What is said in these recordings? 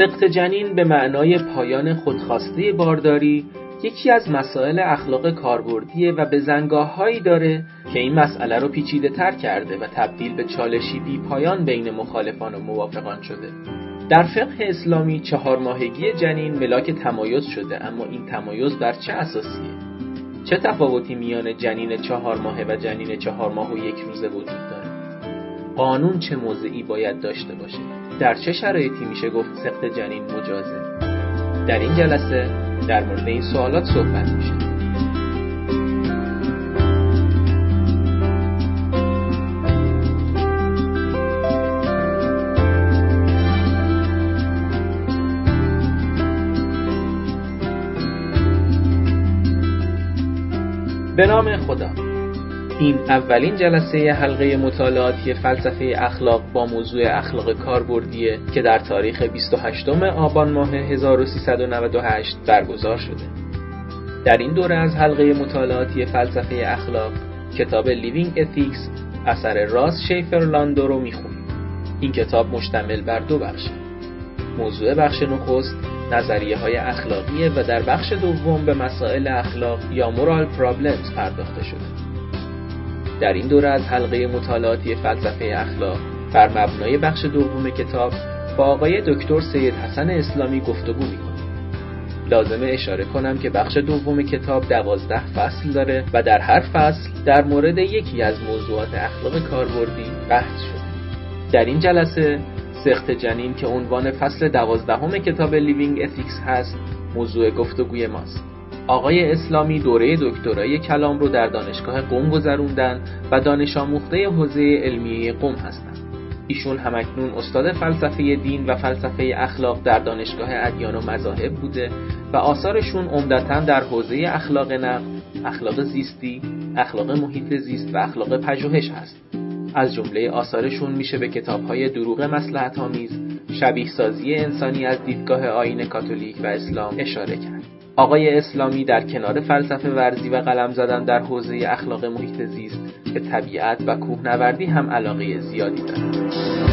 سقط جنین به معنای پایان خودخواسته بارداری یکی از مسائل اخلاق کاربردیه و به زنگاه هایی داره که این مسئله رو پیچیده تر کرده و تبدیل به چالشی بی پایان بین مخالفان و موافقان شده در فقه اسلامی چهار ماهگی جنین ملاک تمایز شده اما این تمایز بر چه اساسیه؟ چه تفاوتی میان جنین چهار ماهه و جنین چهار ماه و یک روزه وجود داره؟ قانون چه موضعی باید داشته باشه؟ در چه شرایطی میشه گفت سخت جنین مجازه؟ در این جلسه در مورد این سوالات صحبت میشه به نام خدا این اولین جلسه حلقه مطالعاتی فلسفه اخلاق با موضوع اخلاق کاربردیه که در تاریخ 28 آبان ماه 1398 برگزار شده. در این دوره از حلقه مطالعاتی فلسفه اخلاق کتاب Living Ethics اثر راس شیفر لاندو رو می‌خونیم. این کتاب مشتمل بر دو بخشه. موضوع بخش نخست نظریه های اخلاقیه و در بخش دوم به مسائل اخلاق یا moral problems پرداخته شده. در این دوره از حلقه مطالعاتی فلسفه اخلاق بر مبنای بخش دوم کتاب با آقای دکتر سید حسن اسلامی گفتگو می‌کنیم. لازمه اشاره کنم که بخش دوم کتاب دوازده فصل داره و در هر فصل در مورد یکی از موضوعات اخلاق کاربردی بحث شده. در این جلسه سقط جنین که عنوان فصل دوازدهم کتاب Living Ethics هست موضوع گفتگوی ماست آقای اسلامی دوره دکترای کلام رو در دانشگاه قم گذروندن و دانش آموخته حوزه علمیه قم هستند ایشون همکنون استاد فلسفه دین و فلسفه اخلاق در دانشگاه ادیان و مذاهب بوده و آثارشون عمدتا در حوزه اخلاق نقد، اخلاق زیستی، اخلاق محیط زیست و اخلاق پژوهش هست. از جمله آثارشون میشه به کتابهای دروغ مسلحت آمیز شبیه سازی انسانی از دیدگاه آین کاتولیک و اسلام اشاره کرد آقای اسلامی در کنار فلسفه ورزی و قلم زدن در حوزه اخلاق محیط زیست به طبیعت و کوهنوردی هم علاقه زیادی دارند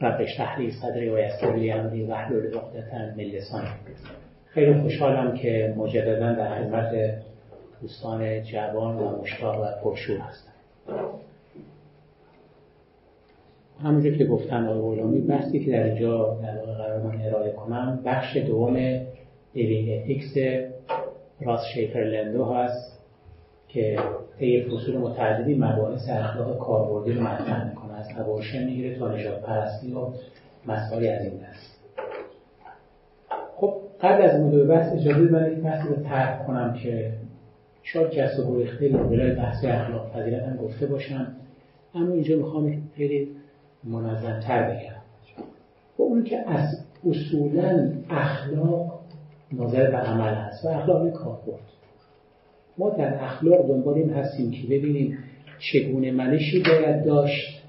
رب اشرح صدری و یسر لی امری واحلل عقدة من خیلی خوشحالم که مجددا در خدمت دوستان جوان و مشتاق و پرشور هستم. همونجور که گفتن آقای غلامی بحثی که در اینجا در واقع قرار من ارائه کنم بخش دوم Living Ethics راس شیفر لندو هست که طی فصول متعددی مباحث اخلاق کاربردی رو مطرح می‌کنه. ابورشن می‌گیره تا نجات پرستی و مسائلی از این دست. خب قبل از موضوع بحث اجازه من این بحث رو ترک کنم که شاید جست و گریخته لابلای بحث اخلاق فضیلت هم گفته باشم. اما اینجا می‌خوام خیلی منظمتر بگم. و اون که از اصولا اخلاق ناظر به عمل هست و اخلاق کاربرد. ما در اخلاق دنبال این هستیم که ببینیم چگونه منشی باید داشت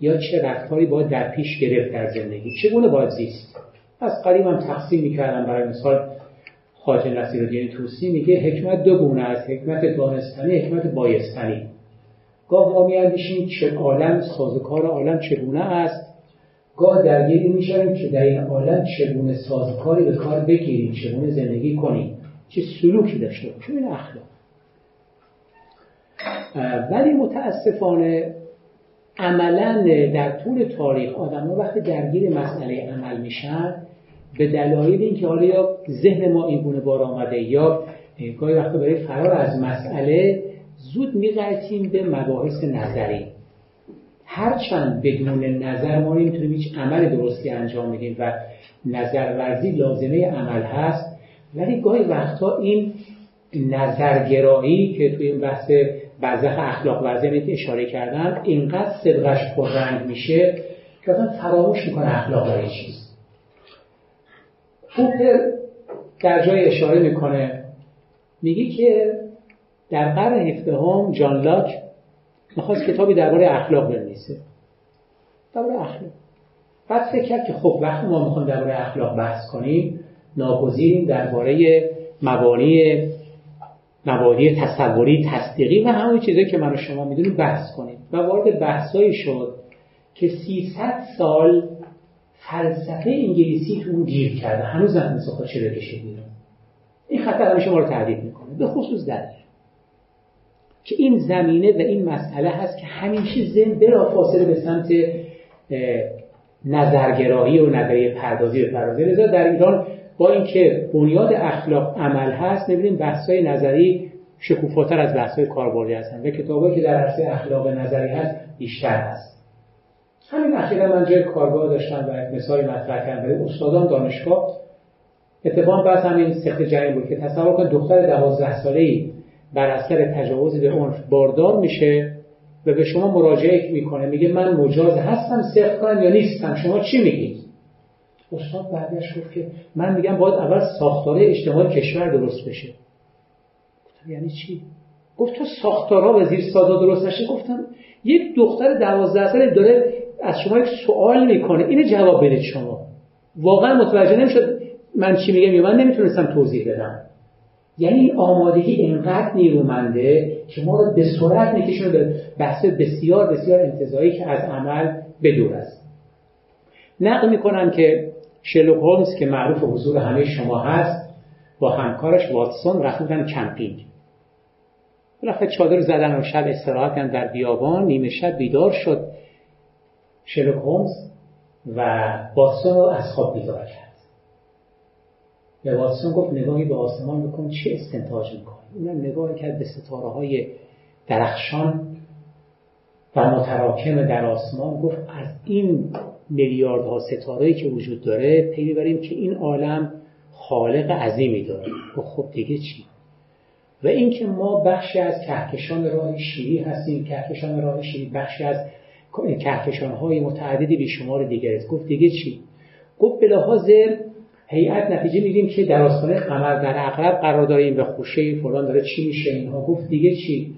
یا چه رفتاری باید در پیش گرفت در زندگی؟ چگونه باید زیست؟ از قریب هم تقسیم می‌کردم برای مثال خاج نصیر الدین توسی میگه حکمت دو گونه است حکمت دانستنی حکمت بایستنی. گاه ما میاندیشیم چه عالم سازوکار عالم چگونه است؟ گاه درگیری می‌شویم که در این عالم چگونه سازوکاری به کار بگیریم چگونه زندگی کنیم. چه سلوکی داشته باشه این اخلاق. ولی متاسفانه عملا در طول تاریخ آدم ها وقتی درگیر مسئله عمل میشن به دلایل اینکه حالا یا ذهن ما این گونه بار آمده یا گاهی وقتا برای فرار از مسئله زود میقرتیم به مباحث نظری. هرچند بدون نظر ما نمی‌تونیم هیچ عمل درستی انجام بدیم و نظرورزی لازمه عمل هست ولی گاهی وقتا این نظرگرایی که توی این بحث برزخ اخلاق ورزی اشاره کردن اینقدر صدقش پررنگ میشه که آدم فراموش می‌کنه اخلاق برای چیز. پوپر در جای اشاره می‌کنه میگه که در قرن هفدهم جان لاک می‌خواست کتابی درباره اخلاق بنویسه. درباره اخلاق. بعد فکر کرد که خب وقتی ما می‌خوایم درباره اخلاق بحث کنیم ناگزیریم درباره مبانی مبانی تصوری تصدیقی و همون چیزایی که من و شما می‌دونیم بحث کنیم. و وارد بحثایی شد که 300 سال فلسفه انگلیسی تو اون گیر کرده. هنوز نتونسته خودش بکشه بیرون این خطر همیشه ما رو تهدید می‌کنه. به خصوص در که این زمینه و این مسئله هست که همیشه ذهن بلا فاصله به سمت نظرگرایی و نظریه پردازی به پردازی در ایران با اینکه بنیاد اخلاق عمل هست بحث بحث‌های نظری شکوفاتر از بحث‌های کاربردی هستن و کتابایی که در عرصه اخلاق نظری هست بیشتر هست. همین اخیرا من جای کارگاه داشتم و مثالی مطرح کردم برای استادان دانشگاه. اتفاقا بحث همین سخت جنگ بود که تصور کن دختر دوازده ساله‌ای بر اثر تجاوز به عنف باردار میشه و به شما مراجعه می‌کنه میگه من مجاز هستم سخت کنم یا نیستم؟ شما چی میگید؟ استاد بعدش گفت که من میگم باید اول ساختار اجتماعی کشور درست بشه. گفتم یعنی چی؟ گفت تو ساختارها و زیر سادا درست نشه؟ گفتم یک دختر دوازده ساله داره از شما یک سوال می‌کنه. اینو جواب بدید شما. واقعا متوجه نمی‌شد من چی میگم یا من نمی‌تونستم توضیح بدم. یعنی آمادگی اینقدر نیرومنده که ما رو به سرعت میکشونه به بحث بسیار بسیار انتظایی که از عمل بدور است. نقل می‌کنم که شلوک هولمز که معروف حضور همه شما هست. با همکارش واتسون رفتن کمپینگ. رفت چادر زدن و شب استراحت در بیابان نیمه شب بیدار شد. شلوک هولمز و واتسون رو از خواب بیدار کرد. به واتسون گفت نگاهی به آسمان بکن چه استنتاج می‌کنی؟ اونم نگاهی کرد به ستاره های درخشان و متراکم در آسمان. گفت از این میلیاردها ستاره که وجود داره پی می‌بریم که این عالم خالق عظیمی داره. گفت خب دیگه چی؟ و اینکه ما بخشی از کهکشان راه شیری هستیم کهکشان راه شیری بخشی از کهکشان های متعددی به شمار دیگر است. گفت دیگه چی؟ گفت به لحاظ هیئت نتیجه میگیم که در آستانه قمر در اقرب قرار داریم و خوشه فلان داره چی میشه اینها. گفت دیگه چی؟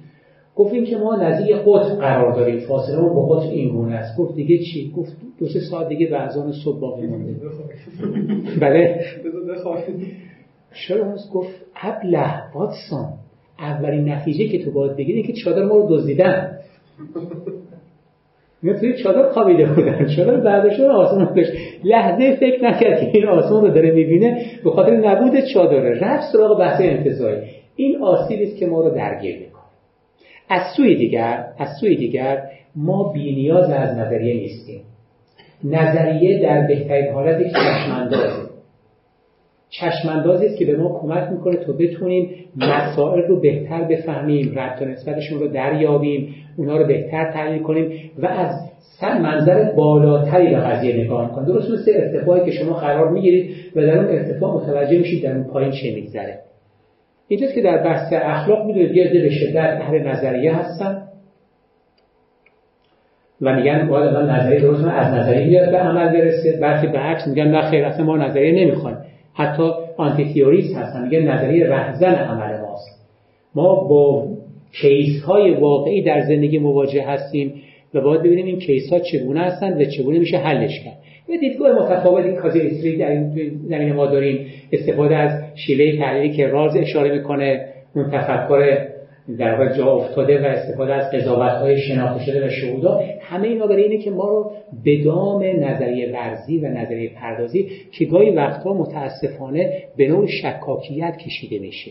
گفتیم که ما نزدیک قطب قرار داریم. فاصله ما با قطب این گونه است. گفت دیگه چی؟ گفت دو سه ساعت دیگه به اذان صبح باقی مونده بله. شلونز گفت ابله واتسون. اولین نتیجه که تو باید بگیری که چادر ما رو دزدیدن. اینا توی چادر خوابیده بودن. چادر برداشته آسمان داشت. لحظه فکر نکرد که این آسمان رو داره می‌بینه. به خاطر نبود چادره. رفت سراغ بحث انتظاری. این آسیبی است که ما رو درگیر از سوی دیگر از سوی دیگر ما بینیاز از نظریه نیستیم. نظریه در بهترین حالت یک چشماندازه. چشماندازی است که به ما کمک می‌کنه تا بتونیم مسائل رو بهتر بفهمیم ربط و نسبتشون رو دریابیم اونا رو بهتر تحلیل کنیم و از سر منظر بالاتری به قضیه نگاه کنیم درست مثل ارتفاعی که شما قرار می‌گیرید و در اون ارتفاع متوجه میشید در اون پایین چه میگذره. اینجاست که در بحث اخلاق می‌دونید یه به شدت اهل نظریه هستن و میگن باید من نظریه درست از نظریه بیاد به عمل برسه. برخی به عکس میگن نه خیر اصلا ما نظریه نمی‌خوایم. حتی آنتی تیوریست هستن میگن نظریه رهزن عمل ماست. ما با کیس های واقعی در زندگی مواجه هستیم و باید ببینیم این کیس ها چگونه هستند و چگونه میشه حلش کرد. و دیدگاه متفاوتی کازیستری در این زمینه ما داریم. استفاده از شیوه تحلیلی که راز اشاره می‌کنه اون تفکر در واقع جا افتاده و استفاده از قضاوت های شناخته شده و شهودا. همه اینا برای اینه که ما رو به دام نظریه ورزی و نظریه پردازی که گاهی وقتها متاسفانه به نوع شکاکیت کشیده میشه.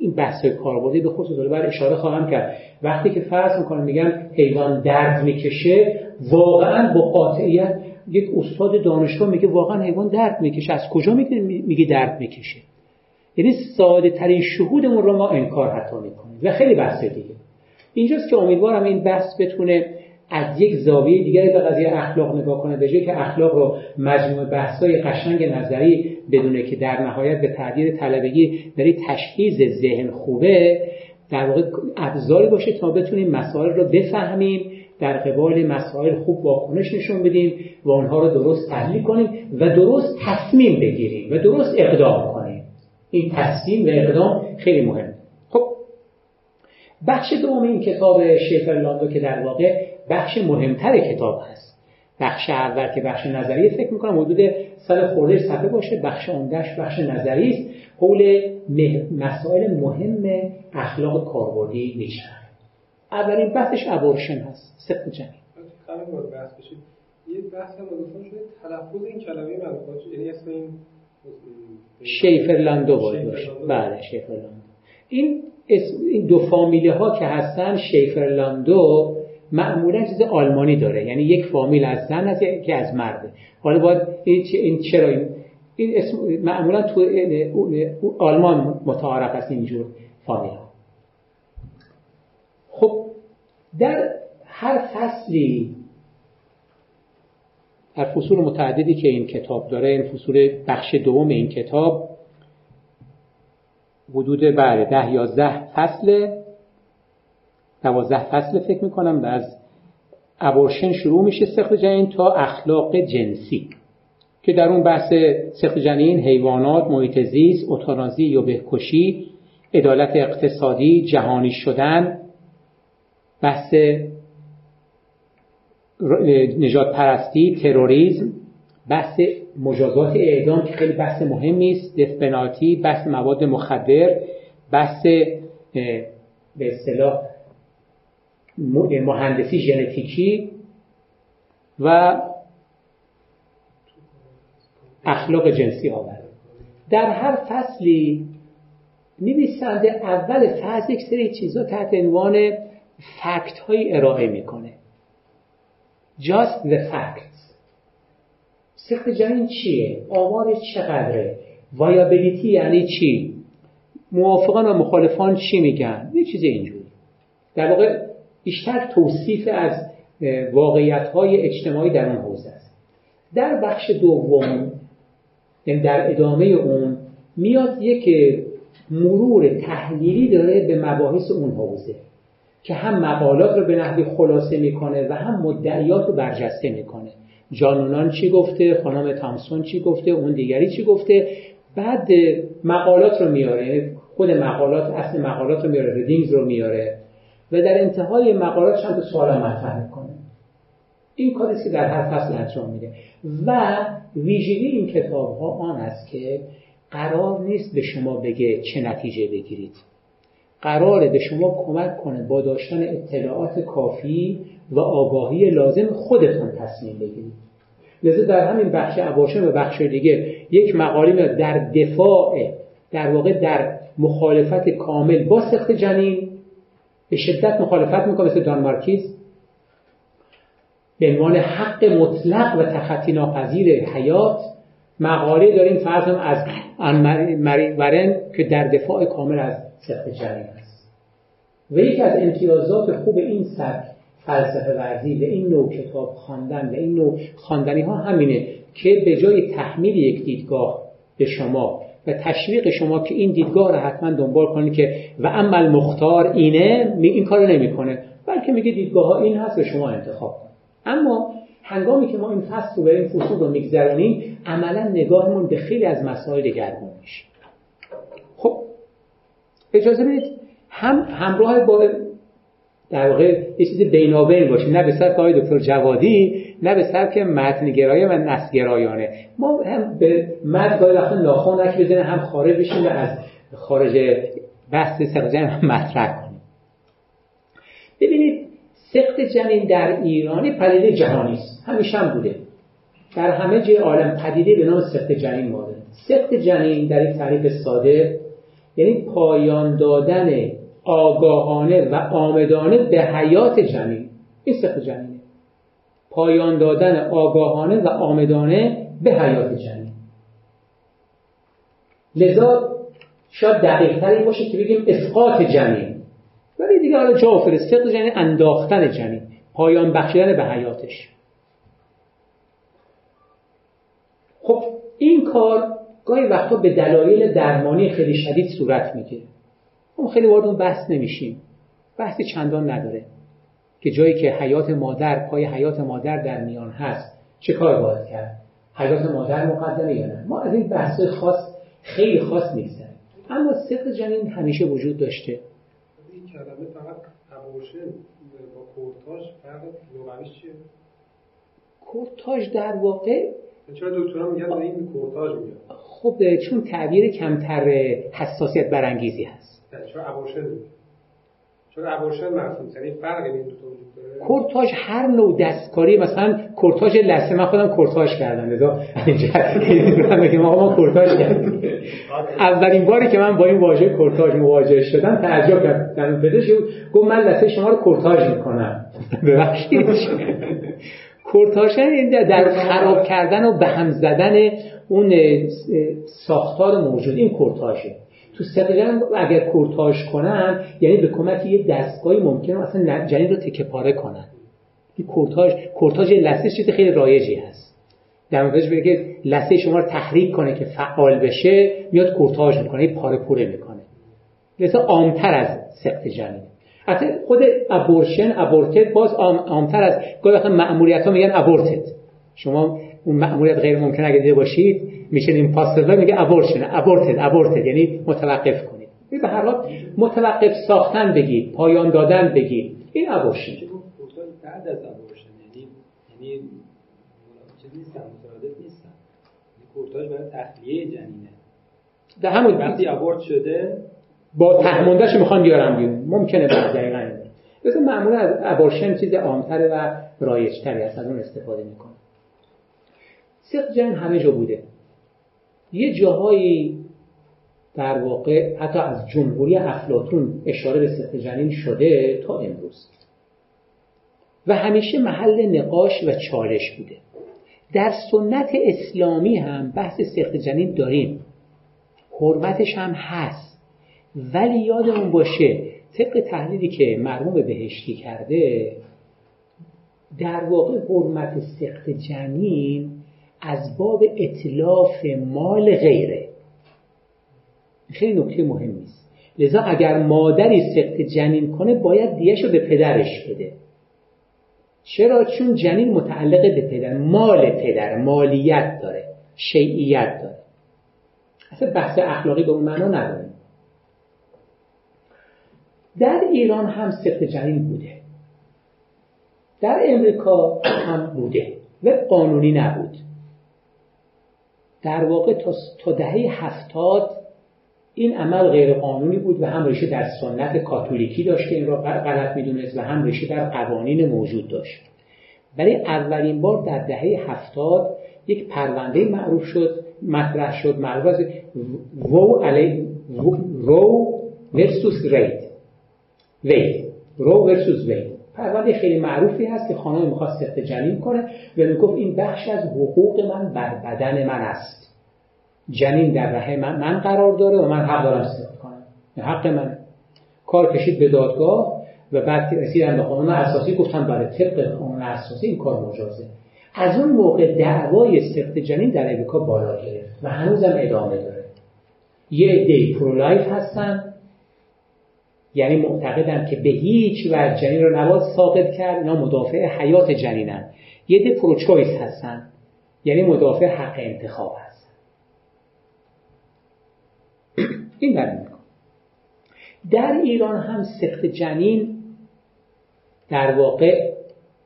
این بحث کاربردی به خصوص بر اشاره خواهم کرد. وقتی که فرض می‌کنم میگن حیوان درد می‌کشه واقعا با قاطعیت یک استاد دانشگاه میگه واقعا حیوان درد می‌کشه. از کجا میگه درد می‌کشه؟ یعنی ساده ترین شهودمون رو ما انکار حتی می‌کنیم. و خیلی بحث دیگه. اینجاست که امیدوارم این بحث بتونه از یک زاویه دیگری به قضیه اخلاق نگاه کنه به که اخلاق رو مجموع بحثای قشنگ نظری بدونه که در نهایت به تعبیر طلبگی داری تشخیص ذهن خوبه در واقع ابزاری باشه تا بتونیم مسائل رو بفهمیم در قبال مسائل خوب واکنش نشون بدیم و آنها رو درست تحلیل کنیم و درست تصمیم بگیریم و درست اقدام کنیم. این تصمیم و اقدام خیلی مهم خب بخش دوم این کتاب شیفرلاندو که در واقع بخش مهمتر کتاب هست. بخش اول که بخش نظری فکر می‌کنم حدود سال خورده صفحه باشه. بخش عمدهش بخش نظری است. حول مسائل مهم اخلاق کاربردی میشه اولین بحثش ابورشن هست. سخت جنین بحث یه بحث هم شده تلفظ این کلمه یعنی اسم این شیفرلاندو باید باشه. بله شیفرلاندو این این دو فامیله ها که هستن شیفرلاندو معمولا چیز آلمانی داره. یعنی یک فامیل از زن هست که از مرده. حالا باید این چرا این, این اسم معمولا تو آلمان متعارف است اینجور فامیل خب در هر فصلی در فصول متعددی که این کتاب داره این فصول بخش دوم این کتاب حدود بله ده یازده فصل دوازده فصل فکر می‌کنم و از ابورشن شروع میشه سخت جنین تا اخلاق جنسی. که در اون بحث سخت جنین حیوانات محیط زیست اتانازی یا بهکشی عدالت اقتصادی جهانی شدن بحث نجات پرستی تروریسم بحث مجازات اعدام که خیلی بحث مهمی است دف بحث مواد مخدر بحث به اصطلاح مهندسی ژنتیکی و اخلاق جنسی آور در هر فصلی نویسنده اول فصل یک سری چیزا تحت عنوان فکت های ارائه می‌کنه just the facts سخت جنین چیه؟ آمارش چقدره؟ وایابلیتی یعنی چی؟ موافقان و مخالفان چی میگن؟ یه چیز اینجوری در واقع بیشتر توصیف از واقعیت های اجتماعی در اون حوزه است در بخش دوم یعنی در ادامه اون میاد یک مرور تحلیلی داره به مباحث اون حوزه که هم مقالات رو به نحوی خلاصه می‌کنه و هم مدعیات رو برجسته می‌کنه. جانونان چی گفته؟ خانم تامسون چی گفته؟ اون دیگری چی گفته؟ بعد مقالات رو میاره یعنی خود مقالات اصل مقالات رو میاره ریدینگز رو میاره و در انتهای مقالات چند سوال مطرح می‌کنه. این کاری که در هر فصل انجام میده. و ویژگی این کتاب ها آن است که قرار نیست به شما بگه چه نتیجه بگیرید. قراره به شما کمک کنه با داشتن اطلاعات کافی و آگاهی لازم خودتون تصمیم بگیرید. لذا در همین بخش اباشن و بخش دیگه یک مقاله در دفاع در واقع در مخالفت کامل با سخت جنین به شدت مخالفت می‌کنه مثل دان مارکیز به عنوان حق مطلق و تخطی ناپذیر حیات مقاله داریم فرض از مری ورن که در دفاع کامل از سخت جنین است. و یکی از امتیازات خوب این سبک فلسفه ورزی و این نوع کتاب خواندن و این نوع خواندنی ها همینه که به جای تحمیل یک دیدگاه به شما و تشویق شما که این دیدگاه رو حتما دنبال کنید که و عمل مختار اینه این کار نمی‌کنه بلکه میگه دیدگاه ها این هست و شما انتخاب اما هنگامی که ما این فصل رو بریم فصول رو میگذرونیم عملا نگاهمون به خیلی از مسائل دگرگون میشه. خب اجازه بدید هم همراه با در واقع یه چیزی بینابین باشه نه به سر آقای دکتر جوادی نه به سر متنگرایه و نسگرایانه. ما هم به مد گاهی وقتا ناخونک بزنه هم خارج بشیم و از خارج بحث جنین مطرح سقط جنین در ایرانی پدیده جهانی است. همیشه هم بوده. در همه جای عالم پدیده به نام سقط جنین ماده سقط جنین در این تعریف ساده یعنی پایان دادن آگاهانه و آمدانه به حیات جنین. این سقط جنینه. پایان دادن آگاهانه و آمدانه به حیات جنین. لذا شاید دقیق باشه که بگیم اسقاط جنین. ولی دیگه حالا جا سقط جنین انداختن جنین. پایان بخشیدن به حیاتش. خب این کار گاهی وقتا به دلایل درمانی خیلی شدید صورت می‌گیره. ما خیلی وارد اون بحث نمیشیم. بحثی چندان نداره که جایی که حیات مادر پای حیات مادر در میان هست چه کار باید کرد؟ حیات مادر مقدمه یا نه؟ ما از این بحث خاص خیلی خاص نیستن اما صدق جنین همیشه وجود داشته. ابورشن با کورتاژ فرق لغویش چیه؟ کورتاژ در واقع چرا دکترا میگن این کورتاژ میگن؟ خب چون تعبیر کمتر حساسیت برانگیزی هست. چرا abortion چرا abortion مرسوم یعنی فرق این دو تا کورتاژ هر نوع دستکاری مثلا کورتاژ لثه من خودم کورتاژ کردم لذا اینجا ما کورتاژ کردیم. اولین باری که من با این واژه کورتاژ مواجه شدم تعجب کردم پزشک گفت من لثه شما رو کورتاژ می‌کنم. ببخشید. کورتاژ یعنی در خراب کردن و به هم زدن اون ساختار موجود این کورتاژه. تو سقط اگر کورتاژ کنن یعنی به کمک یه دستگاهی ممکنه اصلا جنین رو تکه پاره کنن. این کورتاژ کورتاژ لثه چیز خیلی رایجی هست. در موردش بگه که لثه شما رو تحریک کنه که فعال بشه میاد کورتاژ می‌کنه پاره پوره می‌کنه. لذا عامتر از سقط جنین. حتی خود abortion aborted باز عامتر از گاهی وقتا ها میگن aborted. شما اون مأموریت غیر ممکن اگه دیده باشید Mission Impossible میگه abortion aborted aborted یعنی متوقف کنید. به هر حال متوقف ساختن بگید پایان دادن بگید این abortion بعد از abortion یعنی یعنی چیز نیستم مترادف نیستم یعنی کورتاژ برای تخلیه جنینه. در همون وقتی ابورت شده با تهموندهش می‌خوان بیارم بیرون. ممکنه بعد دقیقا مثل معمولا از ابورشن چیز عامتره و رایجتری از اون استفاده می‌کنه سقط جنین همه جا بوده. یه جاهایی در واقع حتی از جمهوری افلاتون اشاره به سقط جنین شده تا امروز. و همیشه محل نقاش و چالش بوده. در سنت اسلامی هم بحث سقط جنین داریم. حرمتش هم هست. ولی یادمون باشه طبق تحلیلی که مرموم بهشتی کرده در واقع حرمت سقط جنین از باب اطلاف مال غیره. خیلی نکته مهمی است لذا اگر مادری سقط جنین کنه باید دیش رو به پدرش بده. چرا؟ چون جنین متعلق به پدر مال پدر مالیت داره شیعیت داره. اصلا بحث اخلاقی به اون معنا نداریم در ایران هم سقط جنین بوده. در امریکا هم بوده. و قانونی نبود. در واقع تا دهه هفتاد این عمل غیر قانونی بود و هم ریشه در سنت کاتولیکی داشت این را غلط می‌دونست و هم ریشه در قوانین موجود داشت. ولی اولین بار در دهه هفتاد یک پرونده معروف شد مطرح شد معروف از رو علی رو ورسوس رید. وید. رو ورسوس وید. پرونده خیلی معروفی هست که خانم می‌خواست سخت جنین کنه. و می‌گفت این بخش از حقوق من بر بدن من است. جنین در رحم من, من قرار داره و من حق دارم سخت کنم. حق من. کار کشید به دادگاه و بعد رسیدن به قانون اساسی گفتن برای طبق قانون اساسی این کار مجازه. از اون موقع دعوای سقط جنین در امریکا بالا گرفت و هنوزم ادامه داره. یه عده pro-life هستن. یعنی معتقدن که به هیچ وجه جنین رو نباید ساقط کرد اینا مدافع حیات جنینن. یه عده pro-choice هستن یعنی مدافع حق انتخاب هستن. این برمی در ایران هم سخت جنین در واقع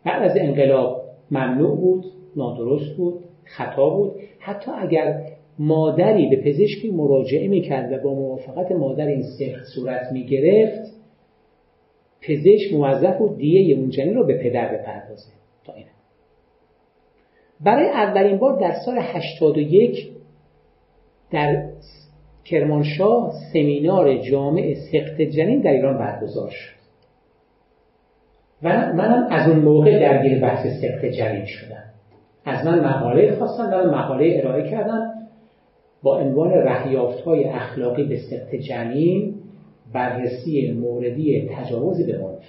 بعد از انقلاب ممنوع بود نادرست بود خطا بود. حتی اگر مادری به پزشکی مراجعه می‌کرد و با موافقت مادر این سخت صورت می‌گرفت پزشک موظف بود دیه اون جنین رو به پدر بپردازه. تا این برای اولین بار در سال 81 در کرمانشاه سمینار جامع سخت جنین در ایران برگزار شد. و منم از اون موقع درگیر بحث سخت جنین شدم. از من مقاله خواستم و مقاله ارائه کردم با عنوان رهیافت های اخلاقی به سقط جنین بررسی موردی تجاوز به عنف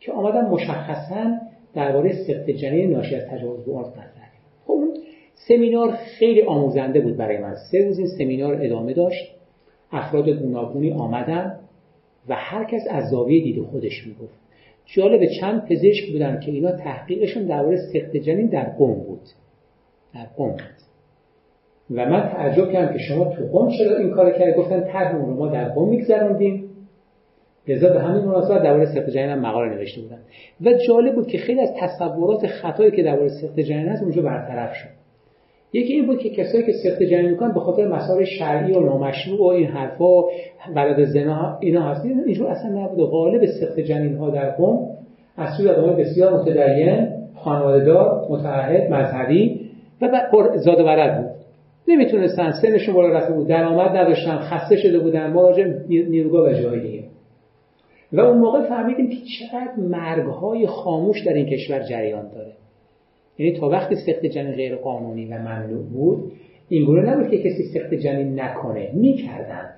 که آمدن مشخصا درباره سقط جنین ناشی از تجاوز به عنف مطرح خب اون سمینار خیلی آموزنده بود برای من. سه روز این سمینار ادامه داشت. افراد گوناگونی آمدن و هر کس از زاویه دید خودش می‌گفت. جالب چند پزشک بودن که اینا تحقیقشون درباره سقط جنین در قوم بود. در قوم. و من تعجب کردم که شما تو قوم چرا این کار کرد گفتن طرح رو ما در قوم میگذروندیم. لذا به همین مناسبت درباره سخت جنین هم مقاله نوشته بودن. و جالب بود که خیلی از تصورات خطایی که درباره سخت جنین هست اونجا برطرف شد. یکی این بود که کسایی که سخت جنین می‌کنن به خاطر مسائل شرعی و نامشروع و این حرفا ولد زنا اینا هست. اینجور اصلا نبود. غالب سخت جنین ها در قم از سوی آدمای بسیار متدین خانواده‌دار متعهد مذهبی و زاد ولد بود. نمی‌تونستن. سنشون بالا رفته بود. درآمد نداشتن. خسته شده بودن. مراجع نیروگاه و جای دیگه. و اون موقع فهمیدیم که چقدر مرگهای خاموش در این کشور جریان داره. یعنی تا وقتی سخت جنین غیر قانونی و ممنوع بود این گونه نبود که کسی سخت جنین نکنه. می‌کردن.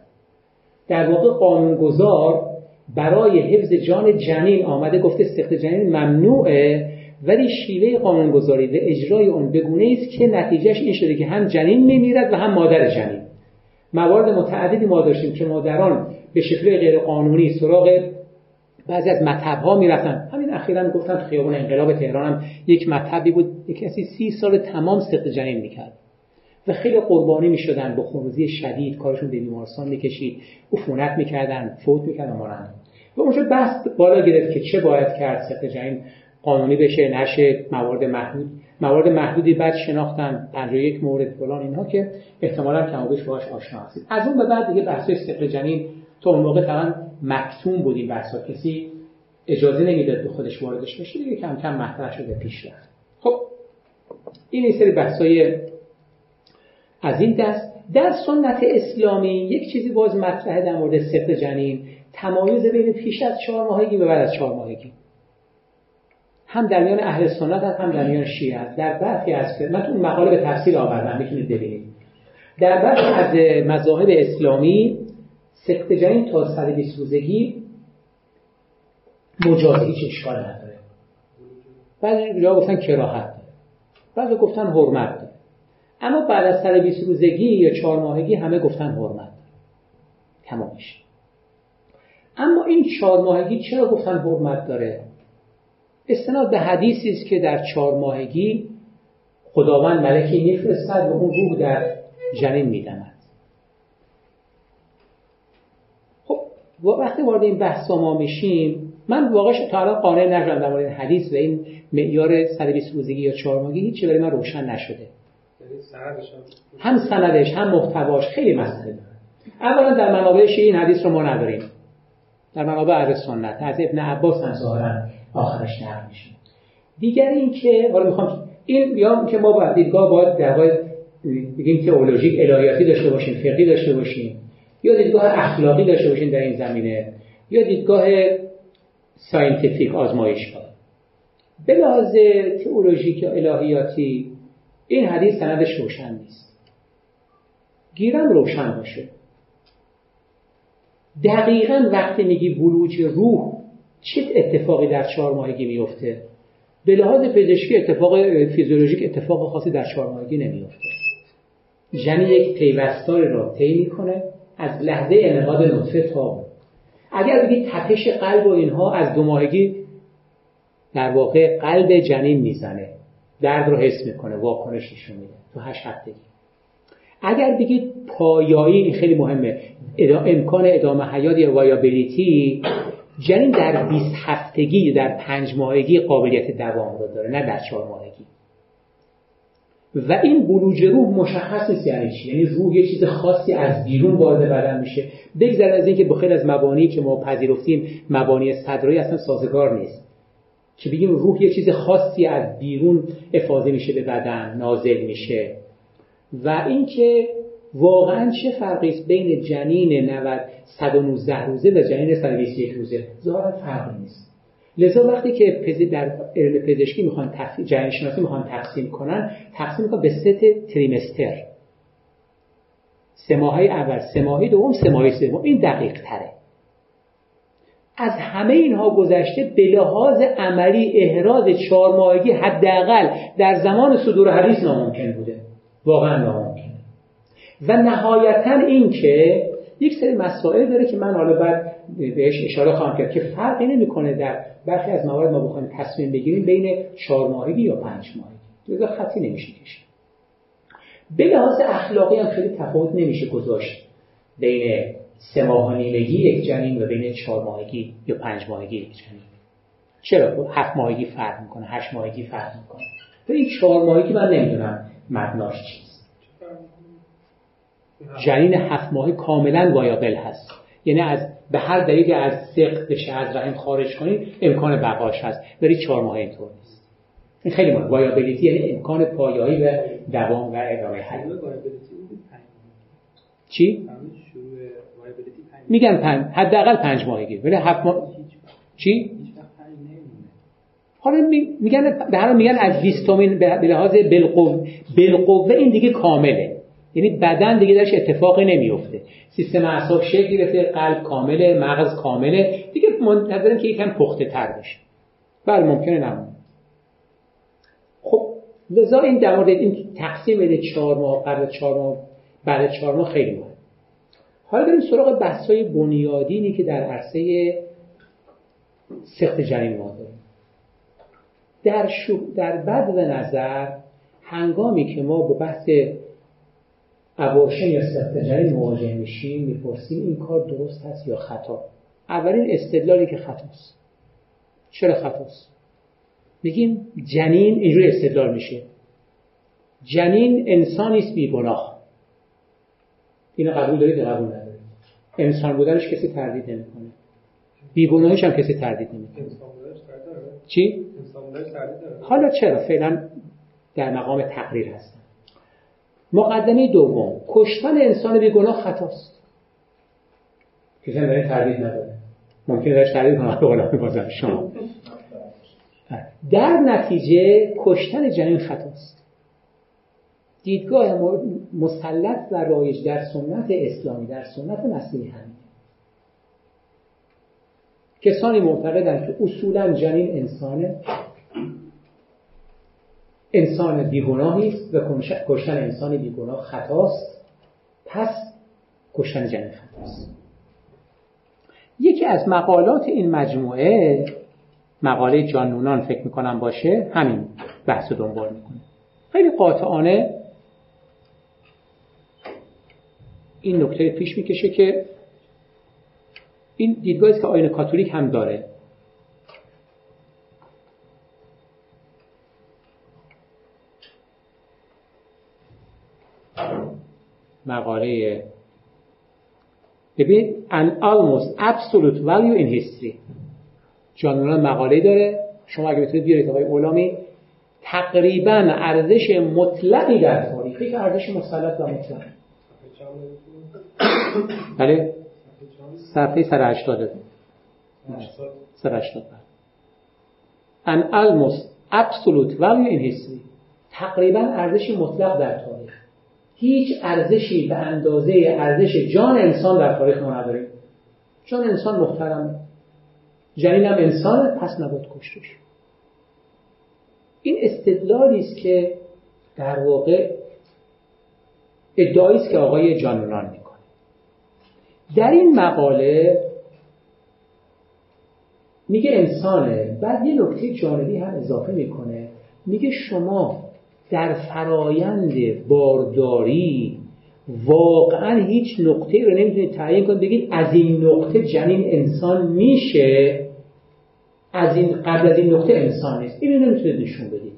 در واقع قانونگذار برای حفظ جان جنین آمده گفته سخت جنین ممنوعه. ولی شیوه قانونگذاری و اجرای اون بگونه است که نتیجهش این شده که هم جنین میمیرد و هم مادر جنین. موارد متعددی ما داشتیم که مادران به شکل غیر قانونی سراغ بعضی از مطب ها می‌رفتن. همین اخیرا گفتن خیابون انقلاب تهران هم یک مطبی بود یک کسی سی سال تمام سخت جنین می‌کرد. و خیلی قربانی می‌شدن با خونریزی شدید کارشون به بیمارستان می‌کشید عفونت می‌کردن فوت می‌کردن مانند. و اونجا بحث بالا گرفت که چه باید کرد سخت جنین. قانونی بشه نشه موارد محدود. موارد محدودی بعد شناختن 51 مورد فلان اینها که احتمالا کم باش آشنا هستید از اون به بعد دیگه بحث سقل جنین تو اون موقع طبعا مکتوم بود این بحثا. کسی اجازه نمی‌داد به خودش واردش بشه دیگه کم کم مطرح شده پیش رفت. خب این سری بحثای از این دست. در سنت اسلامی یک چیزی باز مطرحه در مورد سقل جنین تمایز بین پیش از چهار ماهگی و بعد از چهار ماهگی. هم در میان اهل سنت هست هم در میان شیعه هست. در برخی از من تو مقاله به تفصیل آوردم می‌تونید ببینید. در برخی از مذاهب اسلامی سخت جنین تا 120 روزگی مجازی هیچ اشکال نداره. بعضی جا گفتن کراهت داره. بعضی گفتن حرمت داره. اما بعد از 120 روزگی یا چهار ماهگی همه گفتن حرمت داره. تمامش اما این چهار ماهگی چرا گفتن حرمت داره؟ استناد به حدیثی است که در چهار ماهگی خداوند ملکی میفرستد و اون روح در جنین میدمد. خب وقتی وارد این بحث ما میشیم من واقعا تا الان قانع نشدم در مورد حدیث و این معیار 120 روزگی یا چهار ماهگی هیچی برای من روشن نشده. یعنی هم سندش هم محتواش خیلی مسئله اولا در منابع این حدیث رو ما نداریم. در منابع اهل سنت از ابن عباس هم آخرش نقل میشه دیگر این که حالا می‌خوام این یا که ما باید دیدگاه باید در واقع بگیم تئولوژیک الهیاتی داشته باشیم فقهی داشته باشیم یا دیدگاه اخلاقی داشته باشیم در این زمینه یا دیدگاه scientific آزمایشگاه به لحاظ تئولوژیک یا الهیاتی این حدیث سندش روشن نیست. گیرم روشن باشه. دقیقا وقتی میگی ولوج روح چه اتفاقی در چهار ماهگی میفته به لحاظ پزشکی اتفاق فیزیولوژیک اتفاق خاصی در چهار ماهگی نمیفته جنین یک پیوستاری را طی می‌کنه از لحظه انقاد نطفه تا اگر بگید تپش قلب و اینها از دو ماهگی در واقع قلب جنین می‌زنه. درد رو حس می‌کنه واکنش نشون میده. تو هشت هفتگی. اگر بگید پایایی خیلی مهمه امکان ادامه حیات یا وایابیلیتی جنین در 20 هفتگی در پنج ماهگی قابلیت دوام رو داره نه در چهار ماهگی. و این بلوج روح مشخص نیست یعنی چی. یعنی روح یه چیز خاصی از بیرون وارد بدن میشه. بگذر از اینکه بخیر از مبانی که ما پذیرفتیم مبانی صدرایی اصلا سازگار نیست. که بگیم روح یه چیز خاصی از بیرون افاضه میشه به بدن نازل میشه. و اینکه واقعا چه فرقی است بین جنین 90 119 روزه و جنین 121 روزه؟ ظاهرا فرقی نیست. لذا وقتی که در علم پزشکی می‌خوان جنین شناسی می‌خوان تقسیم کنن تقسیم می‌کنن به ست تریمستر. سه ماهه اول سه ماهه دوم سه ماهه سوم. این دقیق تره. از همه اینها گذشته به لحاظ عملی احراز چهار ماهگی حداقل در زمان صدور حدیث ناممکن بوده. واقعا ناممکن. و نهایتا این که یک سری مسائل داره که من حالا بعد بهش اشاره خواهم کرد که فرقی نمی‌کنه در برخی از موارد ما بخوایم تصمیم بگیریم بین چهار ماهگی یا پنج ماهگی. لذا خطی نمیشه کشید. به لحاظ اخلاقی هم خیلی تفاوت نمیشه گذاشت بین سه ماه نیمگی یک جنین و بین چهار ماهگی یا پنج ماهگی یک جنین. چرا؟ هفت ماهگی فرق می‌کنه هشت ماهگی فرق می‌کنه. تو این چهار ماهگی من نمی‌دونم مبناش چیست. جنین هفت ماهی کاملا وایابل هست. یعنی از به هر دلیل از سقط بشه از رحم خارج کنید امکان بقاش هست. ولی چهار ماه اینطور نیست. این خیلی مهم وایابیلیتی یعنی امکان پایایی و دوام و ادامه حیات چی؟ میگن پنج حداقل پنج ماهگی. ولی هفت ماه چی؟ حالا میگن به هر میگن از بیستمین به لحاظ بالقوه بالقوه این دیگه کامله. یعنی بدن دیگه درش اتفاقی نمیفته سیستم اعصاب شکل گرفته قلب کامله مغز کامله. دیگه منتظریم که یکم پخته تر بشه. بله ممکنه نمونه خب لذا این در مورد این تقسیم بین چهار ماه قبل چهار ماه بعد چهار ماه خیلی مهم حالا بریم سراغ بحث‌های بنیادینی که در عرصه سخت جنین ما داریم. در, شو... در بد و نظر هنگامی که ما با بحث ابورشن یا سخت جنین مواجه میشیم می‌پرسیم این کار درست هست یا خطا. اولین استدلالی که خطاست چرا خطاست میگیم جنین اینجوری استدلال میشه. جنین انسانی است بیگناه اینو قبول دارید قبول ندارید؟ انسان بودنش کسی تردید نمی‌کنه. بیگناهش هم کسی تردید نمی‌کنه. چی؟ حالا چرا؟ فعلا در مقام تقریر هستن. مقدمه دوم. کشتن انسان بیگناه خطاست. کسی داره تردید نداره. ممکنه داشت تردید غلامی بازم شما. در نتیجه کشتن جنین خطاست. دیدگاه مسلط و رایج در سنت اسلامی در سنت مسیحی همین. کسانی معتقدند که اصولا جنین انسانه. انسان بیگناهی است و کشتن انسان بیگناه خطاست. پس کشتن جنین خطاست. یکی از مقالات این مجموعه مقاله جانونان فکر می‌کنم باشه همین بحث دنبال می‌کنه. خیلی قاطعانه این نکته پیش می‌کشه که این دیدگاهی که آین کاتولیک هم داره. مقاله. ببین an almost absolute value in history. جانونان مقاله داره. شما اگه بتونید بیارید آقای اولامی تقریبا ارزش مطلقی در تاریخی که ارزش مسلط و مطلق. بله. صفحه سر هشتاده سر هشتاد. an almost absolute value in history. تقریبا ارزش مطلق در تاریخ. هیچ ارزشی به اندازه ارزش جان انسان در تاریخ ما نداریم جان انسان محترمه. جنین انسان پس نباید کشتش این استدلالی است که در واقع ادعایی است که آقای جانونان می‌کنه. در این مقاله میگه انسانه بعد یه نکته جانبی هم اضافه می‌کنه. میگه شما در فرایند بارداری واقعا هیچ نقطه رو نمی‌تونید تعیین کنید بگید از این نقطه جنین انسان میشه از این قبل از این نقطه انسان نیست. اینو نمی‌تونید نشون بدید.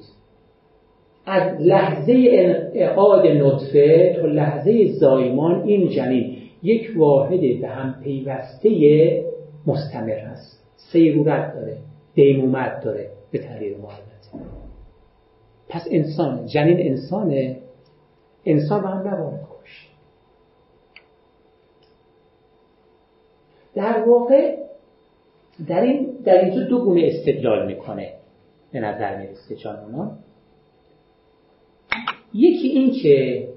از لحظه انعقاد نطفه تا لحظه زایمان این جنین یک واحد به هم پیوسته مستمر است. سیرورت داره دیمومت داره به تعبیر ما پس انسان جنین انسانه. انسان رو هم نباید کشت در واقع در این در اینجا دو گونه استدلال می‌کنه به نظر می‌رسه جانونا. یکی این که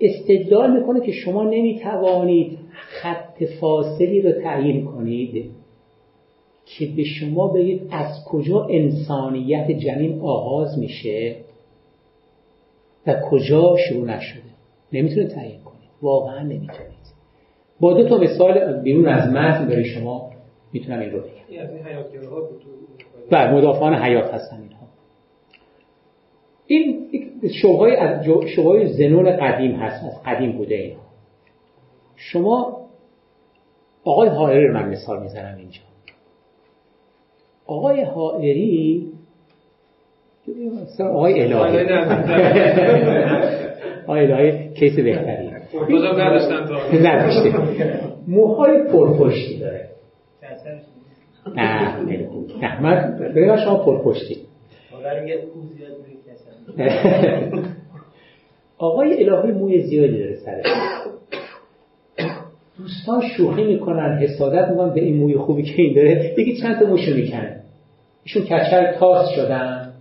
استدلال می‌کنه که شما نمی‌توانید خط فاصلی رو تعیین کنید. که به شما بگید از کجا انسانیت جنین آغاز میشه و کجا شروع نشده. نمی‌تونه تعیین کنید واقعا نمی‌تونید. با دو تا مثال بیرون از متن برای شما می‌تونم این رو بگم. بله مدافعان حیات هستن اینها. این شبهای از شبهای زنون قدیم هست از قدیم بوده اینها. شما آقای حائری رو من مثال می‌زنم اینجا. آقای حائری آقای الهی. آقای الهی. کیس بهتری. نداشته موهای پرپشتی داره. نه نه من بگم شما پرپشتی. آقای الهی موی زیادی داره سرش. دوستان شوخی می‌کنن حسادت می‌کنن به این موی خوبی که این داره. دیگه چند تا موشو می‌کنه ایشون کچل تاس شدن.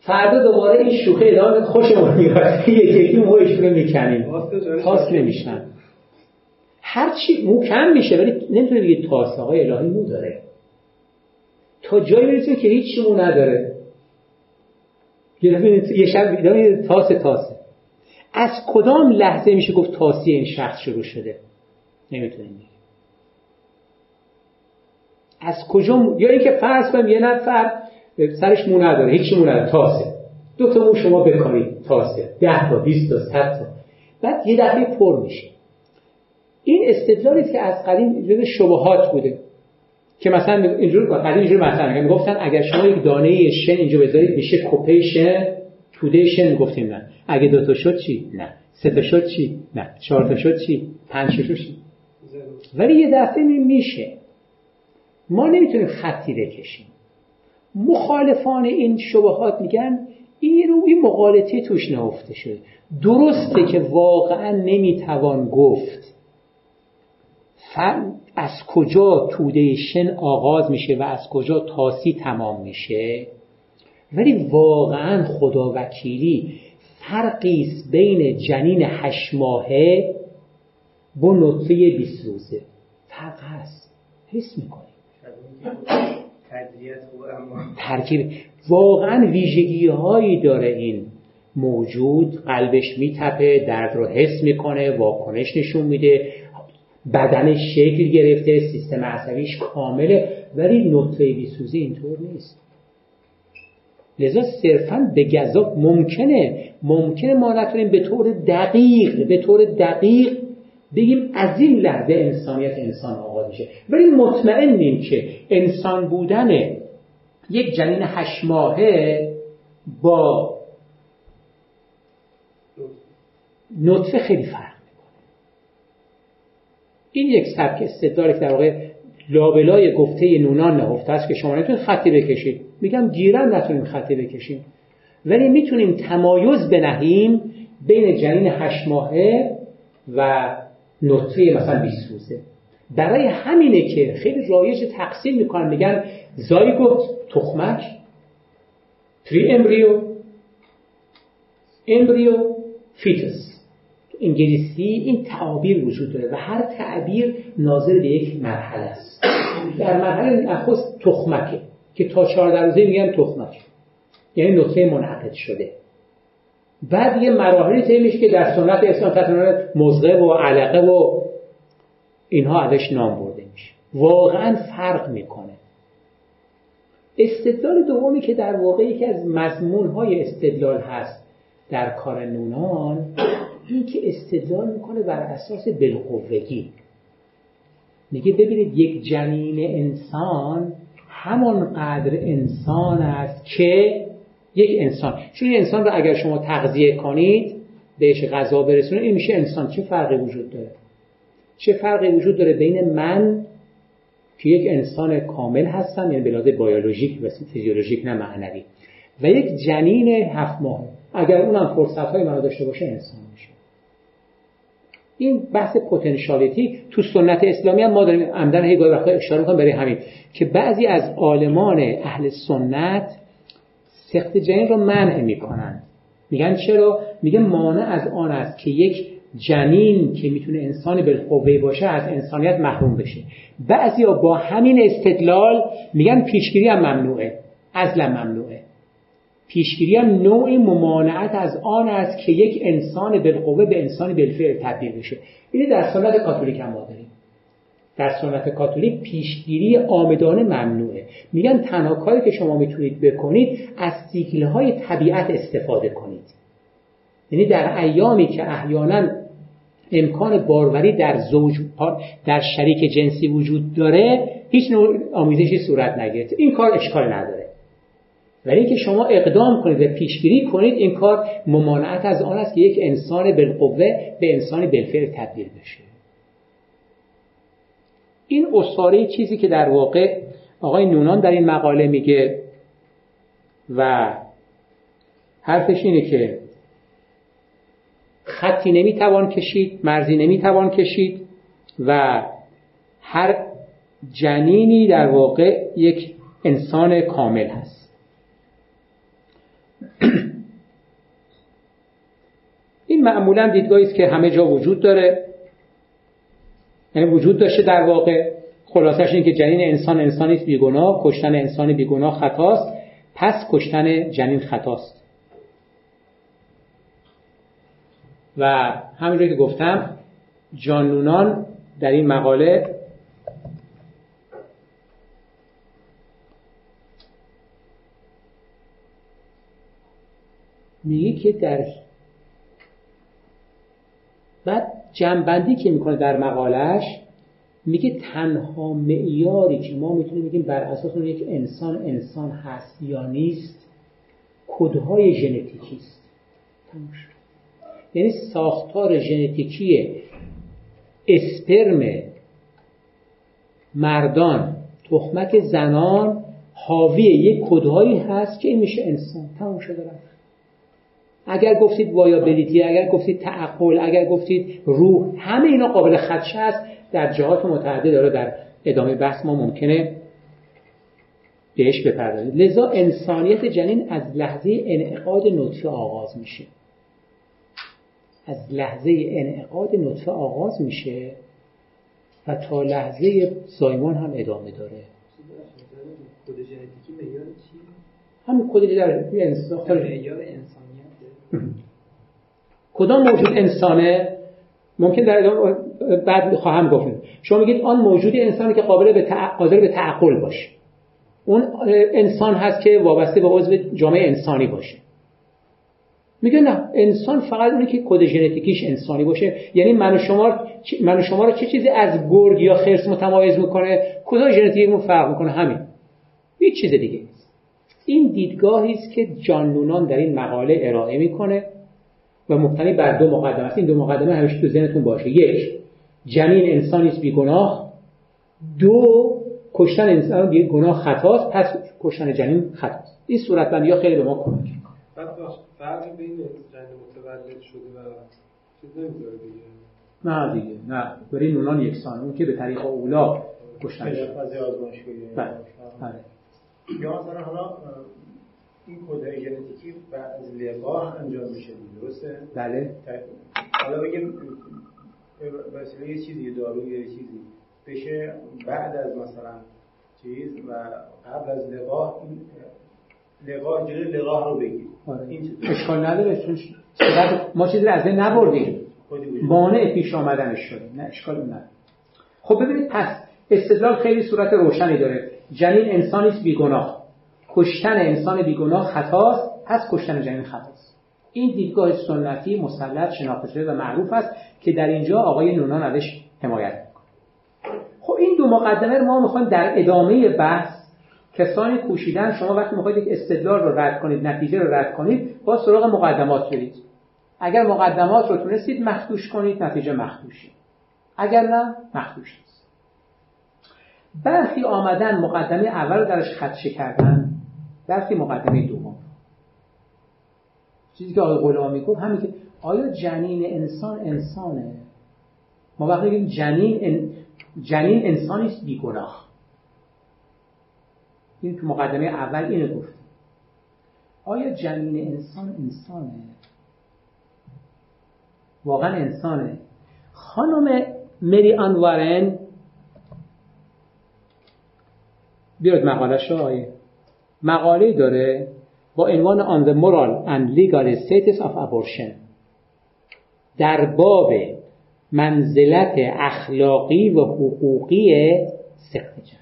فردا دوباره این شوخی ادامه خوشمون میاد. یکی یکی مویشون رو می‌کنیم. تاس نمیشن هر چی مو کم میشه ولی نمی‌تونه بگه تاس آقای الهی مو داره. تا جایی می‌رسه که هیچ مو نداره. یه شب تاس تاسه از کدام لحظه میشه گفت تاسی این شخص شروع شده؟ نمی‌تونیم از کجا یا اینکه فرض کنیم یه نفر سرش مو نداره هیچ مو نداره تاسه. دو تا مو شما بکارید تاسه. ده تا بیست تا صد تا. بعد یه دفعه پر میشه. این استدلالی که از قدیم جز شبهات بوده که مثلا اینجور قدیم اینجور مثلا می‌گفتن اگر شما یک دانه شن اینجا بذارید میشه کپه شن توده شن گفتیم نه. اگه دو تا شد چی؟ نه. سه تا شد چی؟ نه. چهار تا شد چی؟ پنج تا شد ولی یه دفعه میشه. ما نمی‌تونیم خطی بکشیم مخالفان این شبهات میگن این رو این مقالطه توش نهفته شده. درسته که واقعا نمی‌توان گفت. از کجا توده شن آغاز میشه و از کجا تاسی تمام میشه؟ ولی واقعا خدا وکیلی فرقی بین جنین هشت ماهه با نطفه 20 روزه. فرق هست. حس می‌کنی. ترکیب. واقعا ویژگی هایی داره این موجود. قلبش میتپه درد رو حس می‌کنه واکنش نشون میده. بدنش شکل گرفته سیستم عصبیش کامله. ولی نطفه بیسوزی اینطور نیست. لذا صرفا به گذاب ممکنه. ممکنه ما نتونیم به طور دقیق به طور دقیق بگیم از این لحظه انسانیت انسان آغاز میشه. ولی مطمئنیم که انسان بودن یک جنین هشت ماهه با نطفه خیلی فرق این یک سبک استدلالی که در واقع لابلای گفته نونان نهفته است که شما نتونید خطی بکشید. میگم گیرن نتونیم خطی بکشیم. ولی می‌تونیم تمایز بنهیم بین جنین هشت ماهه و نطفه مثلا 20 روزه. برای همینه که خیلی رایج تقسیم می‌کنن. میگن زایگوت تخمک پری امبریو امبریو فیتس. انگلیسی این تعابیر وجود داره و هر تعبیر ناظر به یک مرحله است. در مرحله نخست تخمکه که تا 14 روزه میگن تخمک. یعنی نطفه منعقد شده. بعد یه مراحلی طی که در سنت اسلام تطمینان مزغه و علقه و اینها ازش نام برده میشه. واقعا فرق می‌کنه. استدلال دومی که در واقع یکی از های استدلال هست در کار نونان این که استدلال می‌کنه بر اساس بالقوگی میگه ببینید یک جنین انسان همان قدر انسان است که یک انسان. چون این انسان رو اگر شما تغذیه کنید بهش غذا برسونید این میشه انسان. چه فرقی وجود داره؟ چه فرقی وجود داره بین من که یک انسان کامل هستم یعنی به بیولوژیک و فیزیولوژیک نه معنوی. و یک جنین هفت ماه. اگر اونم فرصت های منو داشته باشه انسان میشه. این بحث پتانسیالیتی تو سنت اسلامی هم ما داریم. عمدن هی گاهی وقتا اشاره می‌کنم برای همین. که بعضی از عالمان اهل سنت سخت جنین رو منع می‌کنن. میگن چرا؟ میگه مانع از آن است که یک جنین که می‌تونه انسان بالقوه باشه از انسانیت محروم بشه. بعضی با همین استدلال میگن پیشگیری هم ممنوعه. ازلا ممنوعه. پیشگیری هم نوع ممانعت از آن است که یک انسان بالقوه به انسان بالفعل تبدیل بشه. اینه در سنت کاتولیک هم ما داریم. در سنت کاتولیک پیشگیری آمدانه ممنوعه. میگن تنها کاری که شما می‌تونید بکنید از سیکل های طبیعت استفاده کنید. یعنی در ایامی که احیانا امکان باروری در زوج در شریک جنسی وجود داره هیچ نوع آمیزشی صورت نگرفته این کار اشکال نداره. ولی اینکه شما اقدام کنید و پیشگیری کنید این کار ممانعت از آن است که یک انسان بالقوه به انسانی بالفعل تبدیل بشه. این اصاره چیزی که در واقع آقای نونان در این مقاله میگه و حرفش اینه که خطی نمی‌توان کشید مرزی نمی‌توان کشید و هر جنینی در واقع یک انسان کامل هست. این معمولا دیدگاهی است که همه جا وجود داره. یعنی وجود داشته در واقع. خلاصش این که جنین انسان انسانی است بیگناه کشتن انسان بیگناه خطاست. پس کشتن جنین خطاست. و همینجور که گفتم جانونان در این مقاله میگه که در بعد جنبندی که می‌کنه در مقالش میگه تنها معیاری که ما می‌تونیم بگیم بر اساس اون یک انسان انسان هست یا نیست کدهای ژنتیکی است. یعنی ساختار ژنتیکی اسپرم مردان تخمک زنان حاوی یک کدهایی هست که این میشه انسان. تموم شده رفت. اگر گفتید وایابلیتی اگر گفتید تعقل اگر گفتید روح همه اینا قابل خدشه است. در جهات متعدد داره در ادامه بحث ما ممکنه بهش بپردازیم. لذا انسانیت جنین از لحظه انعقاد نطفه آغاز میشه. از لحظه انعقاد نطفه آغاز میشه و تا لحظه زایمان هم ادامه داره. همین کد در کدام موجود انسانه؟ ممکن در ادامه بعد خواهم گفت. شما میگید آن موجودی انسانی که قابل به قادر به تعقل باشه. اون انسان هست که وابسته به عضو جامعه انسانی باشه. میگه نه انسان فقط اونی که کد ژنتیکیش انسانی باشه. یعنی من و شما من و شما رو چه چیزی از گرگ یا خرس متمایز می‌کنه؟ کد ژنتیکیمون فرق می‌کنه؟ همین. هیچ چیز دیگه. نیست این دیدگاهی است که جان لونان در این مقاله ارائه می‌کنه و مبتنی بر دو مقدمه است. این دو مقدمه همیشه تو ذهنتون باشه. یک جنین انسانی است بیگناه. دو کشتن انسان گناه خطاست پس کشتن جنین خطاست. این صورتبندی ها خیلی به ما کمک فرقی بین جنین متولد شده و چیز نمی‌ذاره دیگه. نه دیگه نه. برای نونان یکسان. اون که به طریق اولا کشتن شده بله بله. یا مثلا حالا این کدهای ژنتیکی بعد از لقاح انجام میشه درسته؟ بله. حالا بگیم وسیله یه چیزی داروی یه چیزی بشه بعد از مثلا چیز و قبل از لقاح این لقاح جلوی لقاح رو بگیر. آره. این اشکال نداره چون ما چیزی از بین نبردیم. مانع پیش آمدنش شده. نه اشکال نداره. خب ببینید پس استدلال خیلی صورت روشنی داره. جنین انسانی بیگناه. کشتن انسان بیگناه خطاست پس کشتن جنین خطاست. این دیدگاه سنتی مسلط شناخته شده و معروف است که در اینجا آقای نونان ازش حمایت می‌کنه. خب این دو مقدمه رو ما می‌خوایم در ادامه بحث کسانی کوشیدن شما وقتی می‌خواید یک استدلال رو رد کنید نتیجه رو رد کنید با سراغ مقدمات برید. اگر مقدمات رو تونستید مخدوش کنید نتیجه مخدوشی اگر نه مخدوش نیست. برخی آمدن مقدمه اول رو درش خدشه کردن برخی مقدمه دوم. چیزی که آقای غلامی گفت همین که آیا جنین انسان انسانه؟ ما وقتی میگیم جنین جنین انسانی است بیگناه. این تو مقدمه اول اینو گفت. آیا جنین انسان انسانه؟ واقعا انسانه. خانم مری آن بیاد شو مقاله داره با عنوان On the Moral and Legal Status of Abortion. در باب منزلت اخلاقی و حقوقی سخت جنگ.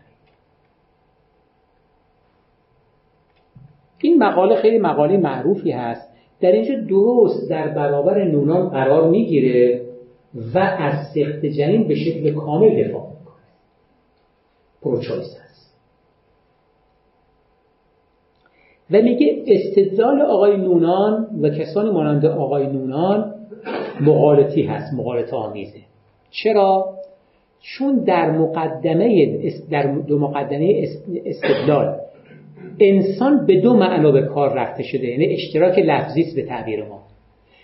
این مقاله خیلی مقاله معروفی هست. در اینجا درست در برابر نونان قرار می‌گیره و از سخت جنین به شکل کامل دفاع می‌کنه. پروچویس هست و میگه استدلال آقای نونان و کسانی مانند آقای نونان مقالطی هست مقالطه آمیزه چرا؟ چون در مقدمه در دو مقدمه استدلال انسان به دو معنا به کار رفته شده یعنی اشتراک لفظی به تعبیر ما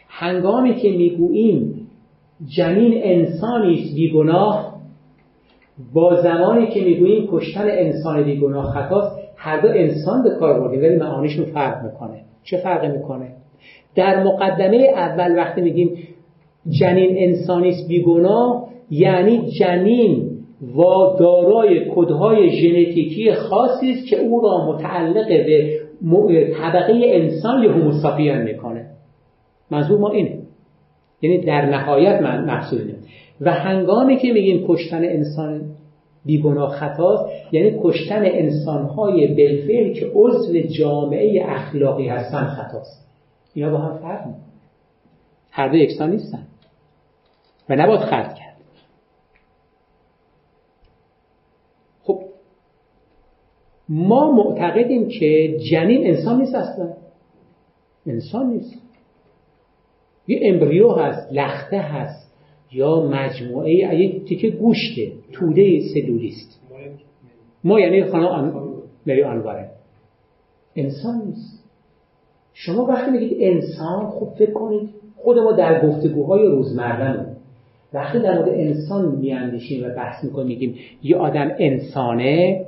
هنگامی که می‌گوییم جنین انسانی است بیگناه با زمانی که می‌گوییم کشتن انسان بیگناه خطاست هر دو انسان به کار بردیم ولی معانیشون فرق می‌کنه. چه فرقی می‌کنه؟ در مقدمه اول وقتی میگیم جنین انسانی است بیگناه یعنی جنین و دارای کدهای ژنتیکی خاصی است که او را متعلق به طبقه انسان یا هوموساپین می‌کنه. منظور ما اینه. یعنی در نهایت محصول و هنگامی که میگیم کشتن انسان بیگناه خطاست یعنی کشتن انسانهای بالفعل که عضو جامعه اخلاقی هستن خطاست. اینا با هم فرق می‌کنه هر دو یکسان نیستن. و نباید خرد کرد. خب ما معتقدیم که جنین انسان نیست اصلا. انسان نیست. یه امبریو هست لخته هست. یا مجموعه یک تیکه گوشته توده سلولیست. ما یعنی خانم آن... مری آنواره. انسان نیست. شما وقتی میگید انسان خب فکر کنید خود ما در گفتگوهای روزمرهمون وقتی در مورد انسان میاندیشیم و بحث می‌کنیم میگیم یه آدم انسانه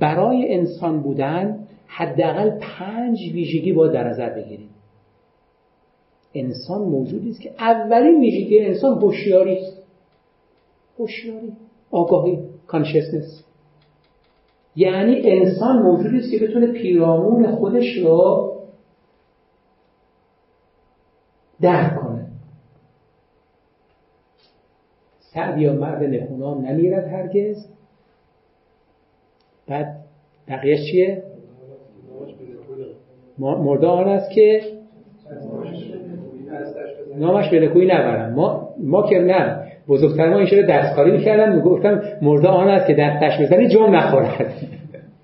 برای انسان بودن حداقل پنج ویژگی باید در نظر بگیریم. انسان موجودی است که اولین ویژگی انسان هوشیاری است. هوشیاری آگاهی کانشسنس یعنی انسان موجودی است که بتونه پیرامون خودش رو درک کنه. سعدی یا مرد نکونام نمیرد هرگز. بعد بقیه چیه؟ مرده آن است که نامش به نکویی نبرم ما ما که نه. بزرگتر ما این شده دستکاری می‌کردن. می‌گفتم مرده آن است که دستش بزنی جمع نخورد.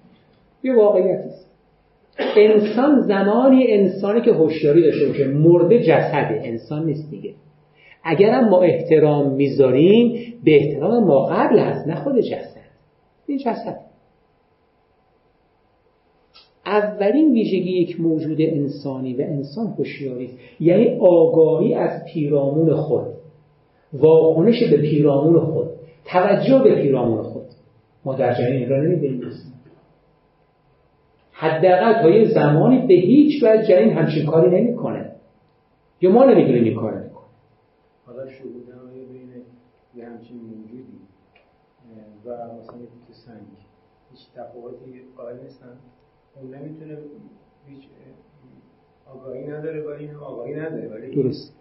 یه واقعیت است. انسان زمانی انسانی که هوشیاری داشته باشه. مرده جسده. انسان نیست دیگه. اگرم ما احترام می‌ذاریم به احترام ما قبل هست نه خود جسد. این جسد. اولین ویژگی یک موجود انسانی و انسان هوشیاری یعنی آگاهی از پیرامون خود. واکنش به پیرامون خود. توجه به پیرامون خود. ما در جنین را نمی‌بینیم. حداقل تا یه زمانی به هیچ وجه جنین همچین کاری نمی‌کنه. یا ما نمی‌دونیم این کار نمی‌کنه حالا شهود بین یه همچین موجودی و مثلا یه سنگ هیچ تفاوتی قائل نیستن؟ اون نمی‌تونه هیچ آگاهی نداره ولی این آگاهی نداره ولی درست.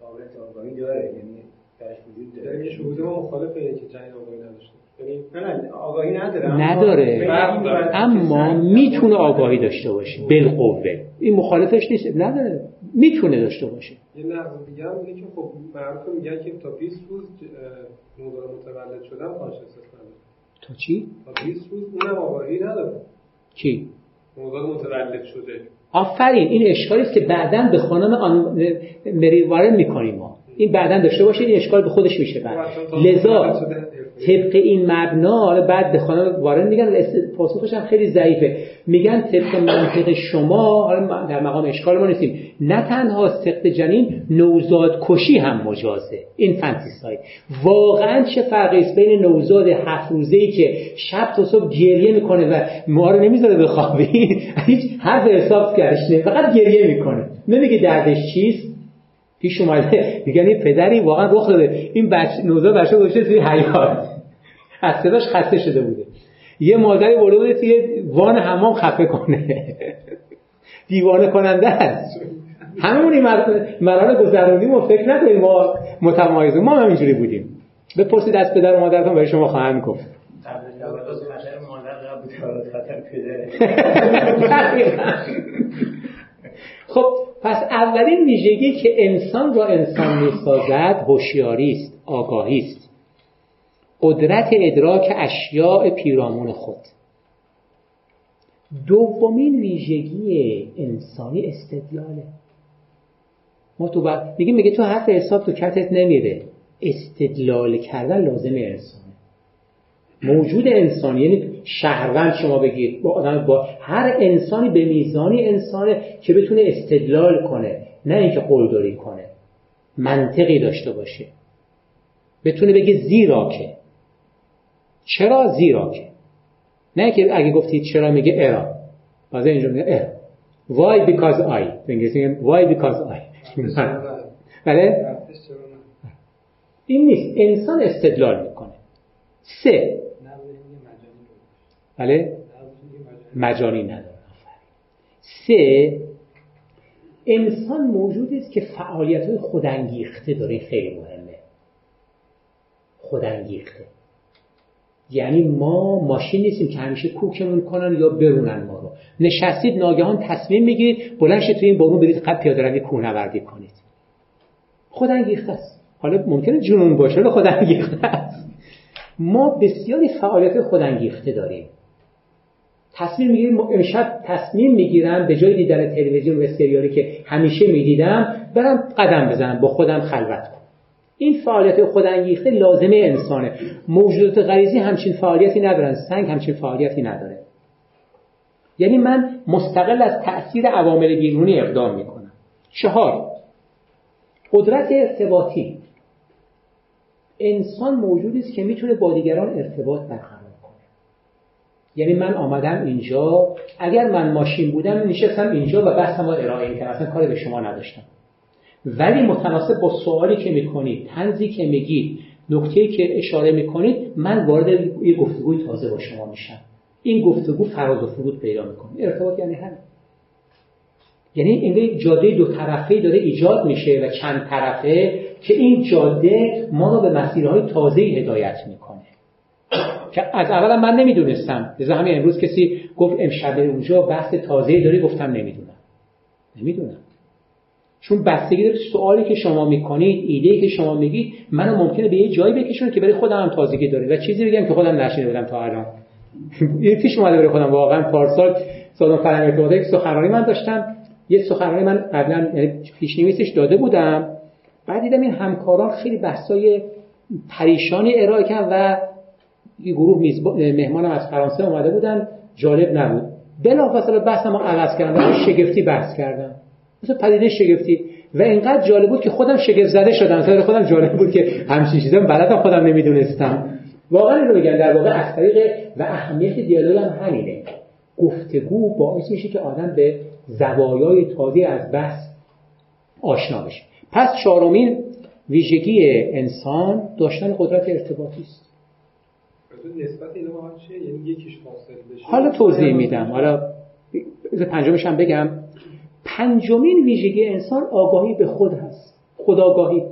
قابلیت آگاهی داره یعنی درش وجود داره. یعنی شهود ما مخالفه که جنین آگاهی نداشته. یعنی نه نه آگاهی نداره نداره. اما می‌تونه آگاهی داشته باشه بالقوه. این مخالفش نیست. نداره. می‌تونه داشته باشه. یه لحظه دیگه هم میگه که خب معروف میگن که تا 20 روز نوزاد متولد شدن consciousness نداره تا چی؟ تا 20 روز اونم آگاهی نداره. کی؟ نوزاد متولد شده آفرین این اشکالی است که بعدا به خانم آن مری وارن می‌کنیم ما این بعدا داشته باشه این اشکال به خودش میشه بعد لذا طبق این مبنا بعد به خانم وارن میگن پاسخش هم خیلی ضعیفه. میگن طبق منطق شما حالا در مقام اشکال ما نیستیم. نه تنها سخت جنین نوزاد کشی هم مجازه. این فانتیسای واقعا چه فرقی است بین نوزاد هفت ای که شب تا صبح گریه می‌کنه و ما رو نمی‌ذاره بخوابی؟ هیچ حرف حساب کردش فقط گریه می‌کنه. نمیگه دردش چیست؟ پیش اومده. میگن این پدری واقعا رخ داده. این بچه نوزاد بچه گذاشته توی حیات از صداش خسته شده بوده. یه مادری برده بوده توی وان حمام خفه کنه. دیوانه کننده است. هممون این مرحله گذروندیم و فکر نکنیم ما متمایزیم ما هم اینجوری بودیم. بپرسید از پدر و مادرتون برای شما خواهم گفت. خب پس اولین ویژگی که انسان را انسان می‌سازد هوشیاری است آگاهی است. قدرت ادراک اشیاء پیرامون خود. دومین ویژگی انسانی استدلاله. ما تو میگیم میگه تو حرف حساب تو کتت نمیره. استدلال کردن لازم انسانه موجود انسانی یعنی شهروند شما بگید با آدم با هر انسانی به میزانی انسانه که بتونه استدلال کنه نه اینکه قلدری کنه. منطقی داشته باشه. بتونه بگه زیرا که چرا زیرا که نه که اگه گفتید چرا میگه ارا. بعضی اینجا میگه ارا why because I انگلیسی why because I. بله. این نیست. انسان استدلال می‌کنه. سه. بله؟ مجانی نداره سه انسان موجودی است که فعالیت های خودانگیخته داره. خیلی مهمه. خودانگیخته. یعنی ما ماشین نیستیم که همیشه کوکمون کنن یا برونن ما رو. نشستید ناگهان تصمیم می‌گیرید بلند شید توی این بارون برید قد پیاده روی کوهنوردی کنید. خودانگیخته است. حالا ممکنه جنون باشه ولی خودانگیخته است. ما بسیاری فعالیت خودانگیخته داریم. تصمیم می‌گیریم امشب تصمیم می‌گیرم به جای دیدن تلویزیون و سریالی که همیشه می‌دیدم برم قدم بزنم با خودم خلوت کنم. این فعالیت خودانگیخته لازمه انسانه. موجودات غریزی همچین فعالیتی ندارن سنگ همچین فعالیتی نداره. یعنی من مستقل از تأثیر عوامل بیرونی اقدام می‌کنم. چهار قدرت ارتباطی انسان موجودی است که می‌تونه با دیگران ارتباط برقرار یعنی من آمدم اینجا اگر من ماشین بودم نشستم اینجا و بحثم رو ارائه می‌کنم اصلا کاری به شما نداشتم. ولی متناسب با سوالی که می‌کنید تنزی که میگید نکته که اشاره می‌کنید من وارد یه گفتگوی تازه با شما میشم. این گفتگو فراز و فرود پیدا می‌کنه. ارتباط یعنی همین. یعنی این جاده دو طرفه داره ایجاد میشه و چند طرفه که این جاده ما رو به مسیرهای تازه هدایت می‌کنه. که از اول من نمی‌دونستم. لذا همین امروز کسی گفت امشب اونجا بحث تازه داری گفتم نمی‌دونم. نمی‌دونم. چون بستگی داره سوالی که شما می‌کنید ایده که شما میگید منو ممکنه به یه جایی بکشونه که برای خودم هم تازگی داره. و چیزی بگم که خودم نشینه بودم تا الان. این پیش اومده برای خودم. واقعا پارسال سالن فرهنگ ارتباطی سخنرانی من داشتم. یه سخنرانی من قبلا یعنی پیشنویسش داده بودم. بعد دیدم این همکاران خیلی بحثای پریشانی ارائه کردن و یه گروه مهمانم از فرانسه اومده بودن جالب نبود. بلافاصله بحث ما عوض کردم شگفتی بحث کردم. مثل پدیده شگفتی. و اینقدر جالب بود که خودم شگفت زده شدم. مثلا خودم جالب بود که همچین چیزا بلدم خودم نمی‌دونستم. واقعا رو بگن در واقع از طریق و اهمیت دیالوگ هم همینه. گفتگو باعث میشه که آدم به زوایای تازه از بحث آشنا بشه. پس چهارمین ویژگی انسان داشتن قدرت ارتباطی است. نسبت اینا یعنی یکیش بشه. حالا توضیح میدم. حالا پنجمش هم بگم. پنجمین ویژگی انسان آگاهی به خود هست. خودآگاهی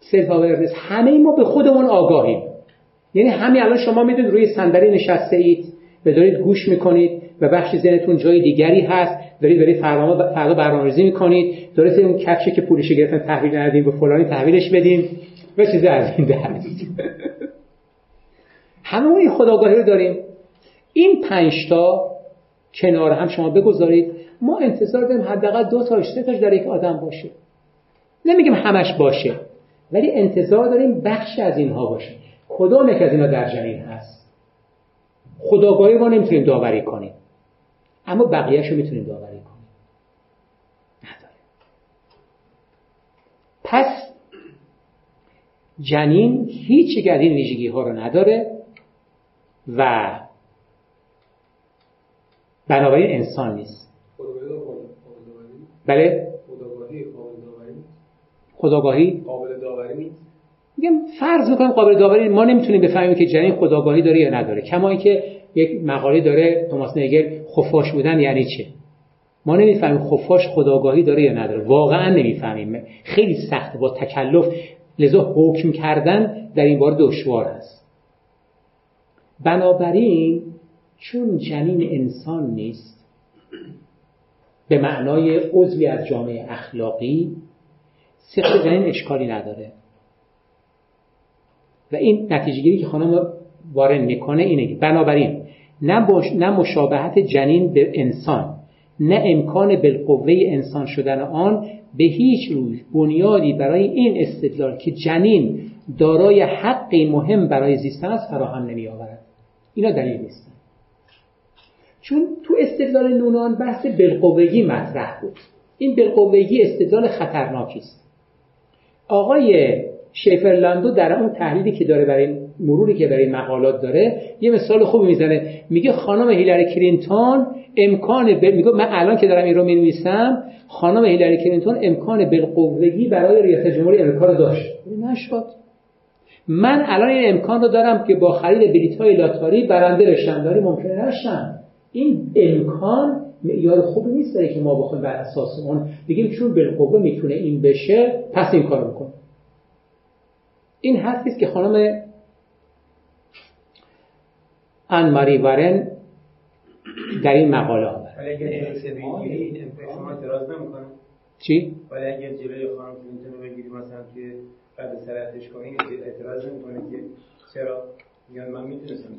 self-awareness همه ما به خودمون آگاهیم. یعنی همین الان شما می‌دونید روی صندلی نشسته اید و دارید گوش می‌کنید و بخش ذهنتون جای دیگری هست. دارید دارید فردا فردا برنامه‌ریزی می‌کنید. دارید اون کفشی که پولش گرفتن تحویل ندید به فلانی تحویلش بدین و چیزی از این دست همه این خداگاهی رو داریم. این پنج تا کنار هم شما بگذارید. ما انتظار داریم حداقل دو تاش سه تاش در یک آدم باشه. نمیگیم همش باشه ولی انتظار داریم بخش از اینها باشه. کدام یک از اینا در جنین هست؟ خداگاهی ما نمی‌تونیم داوری کنیم. اما بقیهش رو می‌تونیم داوری کنیم. نداره. پس جنین هیچ از این ویژگی ها رو نداره. و بنابراین انسان نیست. بله؟ خداگاهی؟ قابل داوری میگم فرض می‌کنم قابل داوری ما نمی‌تونیم بفهمیم که جنین خداگاهی داره یا نداره. کما اینکه یک مقاله داره توماس نیگل خفاش بودن یعنی چه؟ ما نمی‌فهمیم خفاش خداگاهی داره یا نداره. واقعا نمی‌فهمیم. خیلی سخته با تکلف لذا حکم کردن در این بار دشوار است. بنابراین چون جنین انسان نیست به معنای عضوی از جامعه اخلاقی سخت جنین اشکالی نداره. و این نتیجه گیری که خانم وارن می‌کنه اینه بنابراین نه, نه مشابهت جنین به انسان نه امکان بالقوه انسان شدن آن به هیچ روی بنیادی برای این استدلال که جنین دارای حقی مهم برای زیستن است فراهم نمی آورد اینا دلیل نیستن چون تو استدلال نونان بحث بالقوگی مطرح بود. این بالقوگی استدلال خطرناکی است آقای شیفرلاندو در اون تحلیلی که داره برای مروری که برای مقالات داره یه مثال خوب می‌زنه. میگه خانم هیلاری کلینتون امکان میگه من الان که دارم این رو می‌نویسم خانم هیلاری کلینتون امکان بالقوگی برای ریاست جمهوری امریکا رو داشت. نشد. من الان این امکان رو دارم که با خرید بلیط های لاتاری برنده بشم. داری ممکنه نشم. این امکان معیار خوبی نیست برای که ما بخوایم بر اساس اون بگیم چون بالقوه می‌تونه این بشه پس این کارو بکن این حرفی است که خانم ان ماری وارن در این مقاله آورد. چی؟ ولی اگر جلوی خانم کلینتون رو بگیری مثلا که بعد سقطش کنی اعتراض نمی‌کنه که چرا؟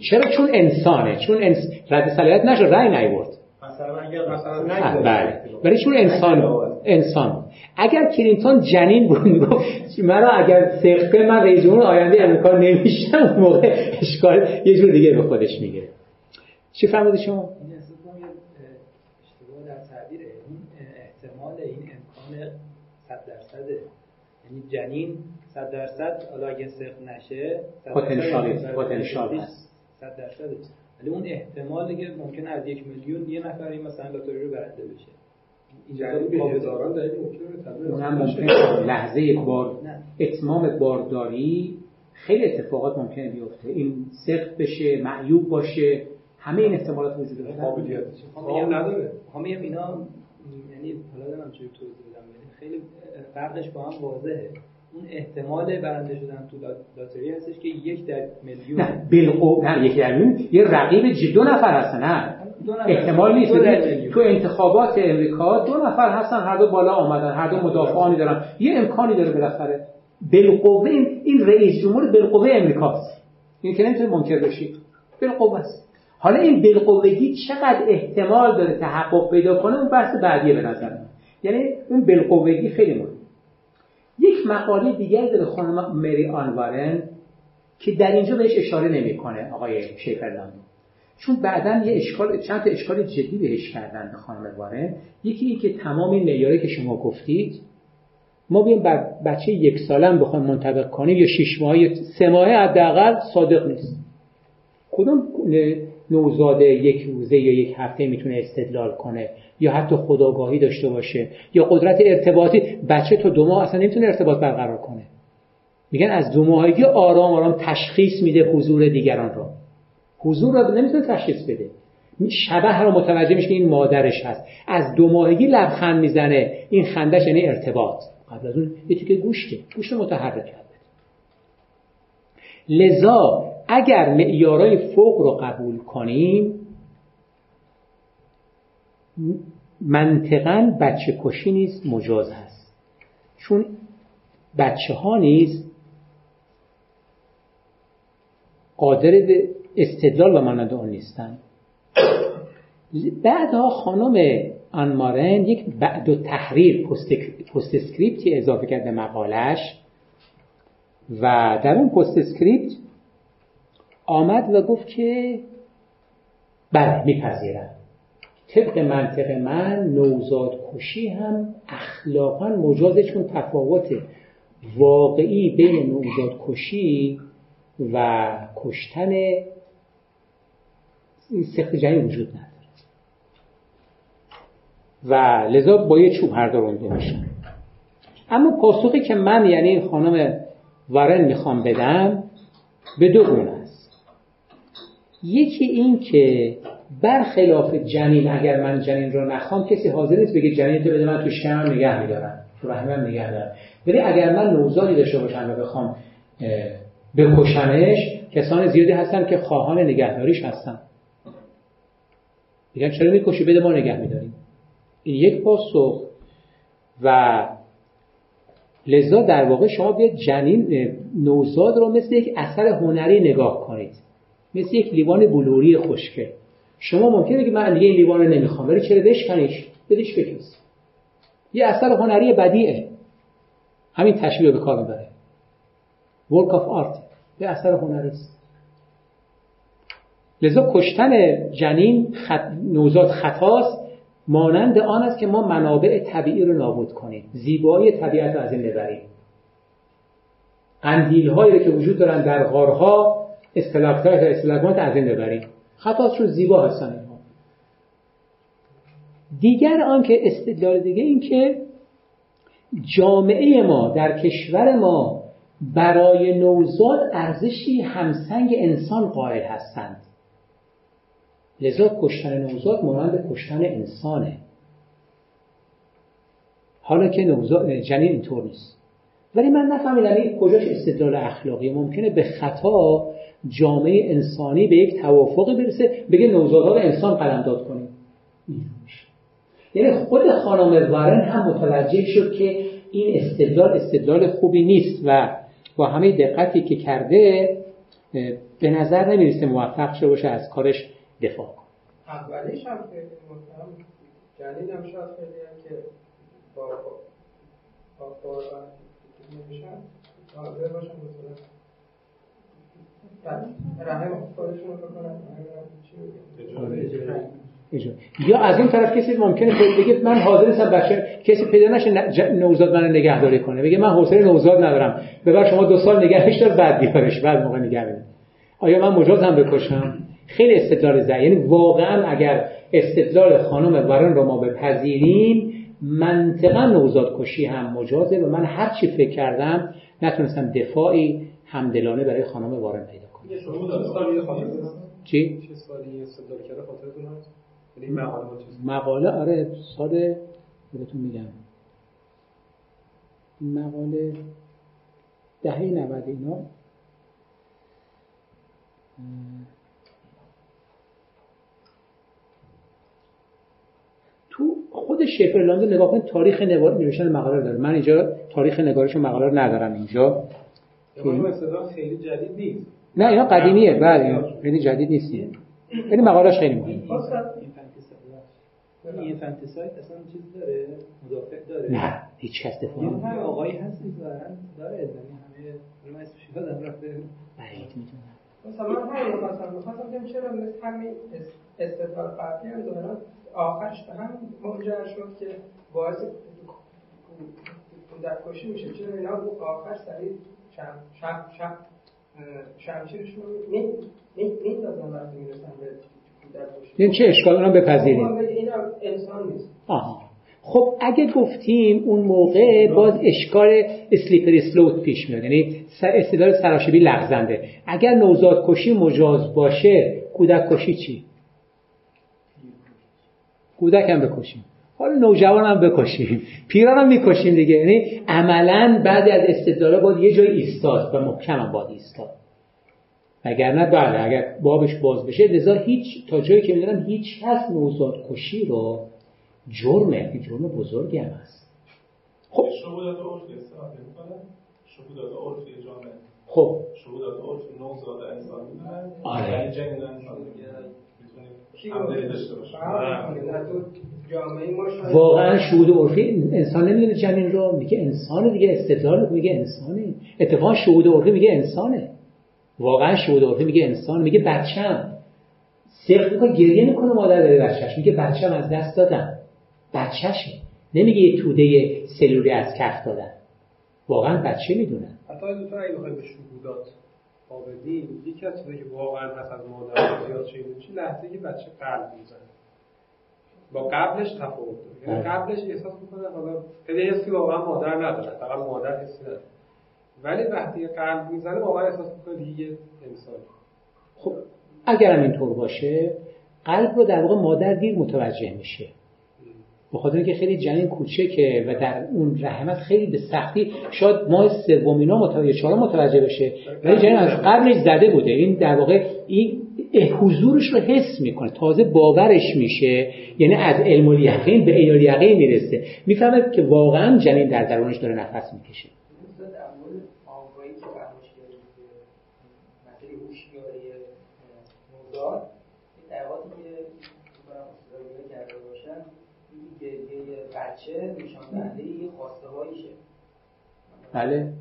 چرا؟ چون انسانه. چون انس... رد صلاحیت نشد رأی نیورد. مثلا اگر مثلا بله. ولی چون انسان انسان. اگر کلینتون جنین بود می‌گفت مرا اگر سقط من رئیس جمهور آینده امریکا نمیشم. اون موقع اشکال یه جور دیگه به خودش می‌گیره. چی فرمودی شما؟ اشتباه در تعبیره. این احتمال این امکان 100 درصده. یعنی جنین صد درصد حالا اگه صفر نشه پتانسیال پتانسیال هست صد درصد ولی اون احتمال دیگه ممکنه از یک میلیون یه نفر مثلا لاتاری رو برنده بشه. یعنی اونم ممکنه لحظه یک بار اتمام بارداری خیلی اتفاقات ممکنه بیفته. این سخت بشه معیوب باشه همه این احتمالات وجود داره. قابلیت. نداره. همه اینا یعنی حالا نمی‌دونم چه توضیح بدم. یعنی خیلی فرقش با هم واضحه. اون احتمال برنده شدن تو لاتری هستش که یک در میلیون نه بالقو نه یک در میلیون. یه رقیب جی دو نفر هستن نه. دو نفر. احتمال نیست. تو انتخابات امریکا دو نفر هستن هر دو بالا آمدن هر دو مدافعانی دارن. یه امکانی داره بالاخره. بالقوه این, این رئیس جمهور بالقوه امریکاست. این که نمی‌تونه منکر بشید بالقوه است. حالا این بالقوگی چقدر احتمال داره تحقق پیدا کنه؟ اون بحث بعدیه به نظر یعنی اون بالقوگی خیلی مهمه. یک مقاله دیگری داره خانم مری آنوارن که در اینجا بهش اشاره نمی‌کنه آقای شیفرلاندو چون بعدا یه اشکال چند تا اشکال جدی بهش کردن به خانم وارن. یکی این که تمام این که شما گفتید ما بیایم بر بچه یک سالم بخوایم منطبق کنیم یا شش ماهه سه ماهه حداقل صادق نیست. کدوم نوزاد یک روزه یا یک هفته می‌تونه استدلال کنه یا حتی خداگاهی داشته باشه یا قدرت ارتباطی بچه تو دو ماه اصلا نمی‌تونه ارتباط برقرار کنه. میگن از دو ماهگی آرام آرام تشخیص میده حضور دیگران رو حضور رو نمی‌تونه تشخیص بده. شبه رو متوجه میشه این مادرش هست. از دو ماهگی لبخند می‌زنه این خندش یعنی ارتباط. قبل از اون یه تیکه گوشته. گوشت متحرک کرده لذا اگر معیارای فوق رو قبول کنیم منطقا بچه کشی نیز مجاز هست. چون بچه ها نیز قادر به استدلال و مانند آن نیستن. بعدها خانم آن وارن یک بعدالتحریر postscript ی اضافه کرد به مقالش و در اون postscript آمد و گفت که بله میپذیرم. طبق منطق من نوزاد کشی هم اخلاقا مجازه چون تفاوت واقعی بین نوزاد کشی و کشتن سخت جنین وجود نداره. و لذا با یه چوب هر دارونده میشن اما پاسخی که من یعنی خانم ورن می‌خوام بدم به دو گونه. یکی این که برخلاف جنین اگر من جنین رو نخوام کسی حاضر نیست بگه جنین تو بده من تو شکمم نگه میدارم تو رحمم نگه دارم ولی اگر من نوزادی داشته باشم و بخوام بکشمش کسان زیادی هستن که خواهان نگهداریش هستن. میگن چرا می‌کشی؟ بده ما نگه میداریم. این یک پاسخ. و لذا در واقع شما بیاید جنین نوزاد رو مثل یک اثر هنری نگاه کنید. مثل یک لیوان بلوری خشکه. شما ممکنه که من دیگه این لیوان رو نمی‌خوام ولی چرا بشکنیش بدش بکس یه اثر هنری بدیعه. همین تشبیه به کار می‌بره. Work of art. یه اثر هنری است. لذا کشتن جنین خط... نوزاد خطاست. مانند آن است که ما منابع طبیعی رو نابود کنیم. زیبایی طبیعت رو از این ببریم قندیل هایی که وجود دارن در غارها استلاکتایت و از این ببریم. خطاست رو زیبا هستن اینها دیگر آن که استدلال دیگه این که جامعه ما در کشور ما برای نوزاد ارزشی همسنگ انسان قائل هستند. لذا کشتن نوزاد مانند کشتن انسانه. حالا که نوزاد جنین اینطور نیست. ولی من نفهمیدم این کجاش استدلال اخلاقی. ممکنه به خطا جامعه انسانی به یک توافقی برسه بگه نوزادها رو انسان قلمداد کنیم یعنی خود خانم وارن هم متوجه شد که این استدلال استدلال خوبی نیست و با همه دقتی که کرده به نظر نمی‌رسه موفق شده باشه از کارش دفاع کن اولیش هم خیلی جنین هم شاید خیلی هم که با با با نمیشن حاضر باشن مثلا رحم خودشون رو بکنن یا از این طرف کسی ممکنه بگه من حاضر نیستم بچه کسی پیدا نشه نوزاد من نگهداری کنه. بگه من حوصله نوزاد ندارم. ببر شما دو سال نگهش دار بعد بیارش. بعد موقع نگه آیا من مجازم بکشم؟ خیلی استدلال زن یعنی واقعا اگر استدلال خانم ورن رو ما بپذیریم منطقا نوزاد کشی هم مجازه و من هر چی فکر کردم نتونستم دفاعی همدلانه برای خانم وارن پیدا چی؟ چه سالی استدلال کرده خاطرتون هست؟ یعنی مقاله آره سال بهتون میگم. مقاله دهه 90 اینا. تو خود شفرلاند نگاه کنید تاریخ نگار نوشتن مقاله داره. من اینجا تاریخ نگارش مقاله رو ندارم اینجا. خیلی جدید نیست. نه اینا قدیمیه. بله خیلی جدید نیست یعنی مقالهش خیلی مهمه. این فانتزایت اصلا چیز داره؟ مدافع داره؟ نه هیچ کس دفاع نمی‌کنه. هر آقایی هست ظاهرا داره یعنی همه من اسمش یادم رفته. بعید می‌دونم. مثلا من همین مثلا می‌خواستم بگم چرا مثل همین استدلال قبلی هم ظاهرا آخرش به هم منجر شد که باعث کودک کشی میشه. چرا اینا آخر سریع شم شم شمشیرشون میندازن وقتی می‌رسن به این چه اشکال؟ اونم بپذیریم. انسان نیست. آها. خب اگه گفتیم اون موقع باز اشکال اسلیپر سلوت پیش میاد یعنی استدلال سراشبی لغزنده. اگر نوزاد کشی مجاز باشه کودک کشی چی؟ کودک هم بکشیم. حالا نوجوان هم بکشیم. پیران هم می‌کشیم دیگه. یعنی عملا بعد از استدلال باید یه جای ایستاد و محکم هم باید ایستاد. نه بله اگر بابش باز بشه لذا هیچ تا جایی که می‌دونم هیچ کس نوزاد کشی رو جرمه. جرم بزرگی هم هست. خب. شهودات عرفی استفاده می‌کنه شهودات عرفی جامعه. خب. شهودات عرفی نوزاد انسان می‌دونن آره. یعنی واقعا شهود عرفی انسان نمی‌دونه جنین رو میگه. انسان دیگه استدلال میگه انسانه. اتفاقا شهود عرفی میگه انسانه. واقعا شهود عرفی میگه انسان. میگه بچم صرف می‌کنه گریه می‌کنه مادر داره بچهش میگه بچم از دست دادم بچهشه. نمیگه یه توده سلولی از کف دادن. واقعا بچه می‌دونن حتی دو اگه بخوایم به شهودات. آبدی یکی از چیزایی که واقعا پس از مادر زیاد شده میشه لحظه که بچه قلب می‌زنه. با قبلش تفاوت داره. یعنی قبلش احساس می‌کنه حالا خیلی حسی واقعا مادر نداره فقط مادر حسی نداره. ولی وقتی قلب می‌زنه واقعا احساس می‌کنه دیگه انسان. خب اگرم اینطور باشه قلب رو در واقع مادر دیر متوجه میشه. به خاطر اینکه خیلی جنین کوچکه و در اون رحمت خیلی به سختی شاید ماه سومینا متوجه چهارم متوجه بشه. ولی جنین از قبلش زده بوده. این در واقع این حضورش رو حس می‌کنه. تازه باورش میشه. یعنی از علم الیقین به الیقین می‌رسه. می‌فهمه که واقعا جنین در درونش داره نفس می‌کشه. بچه نشان دهنده یه خواسته هاییشه بله. یعنی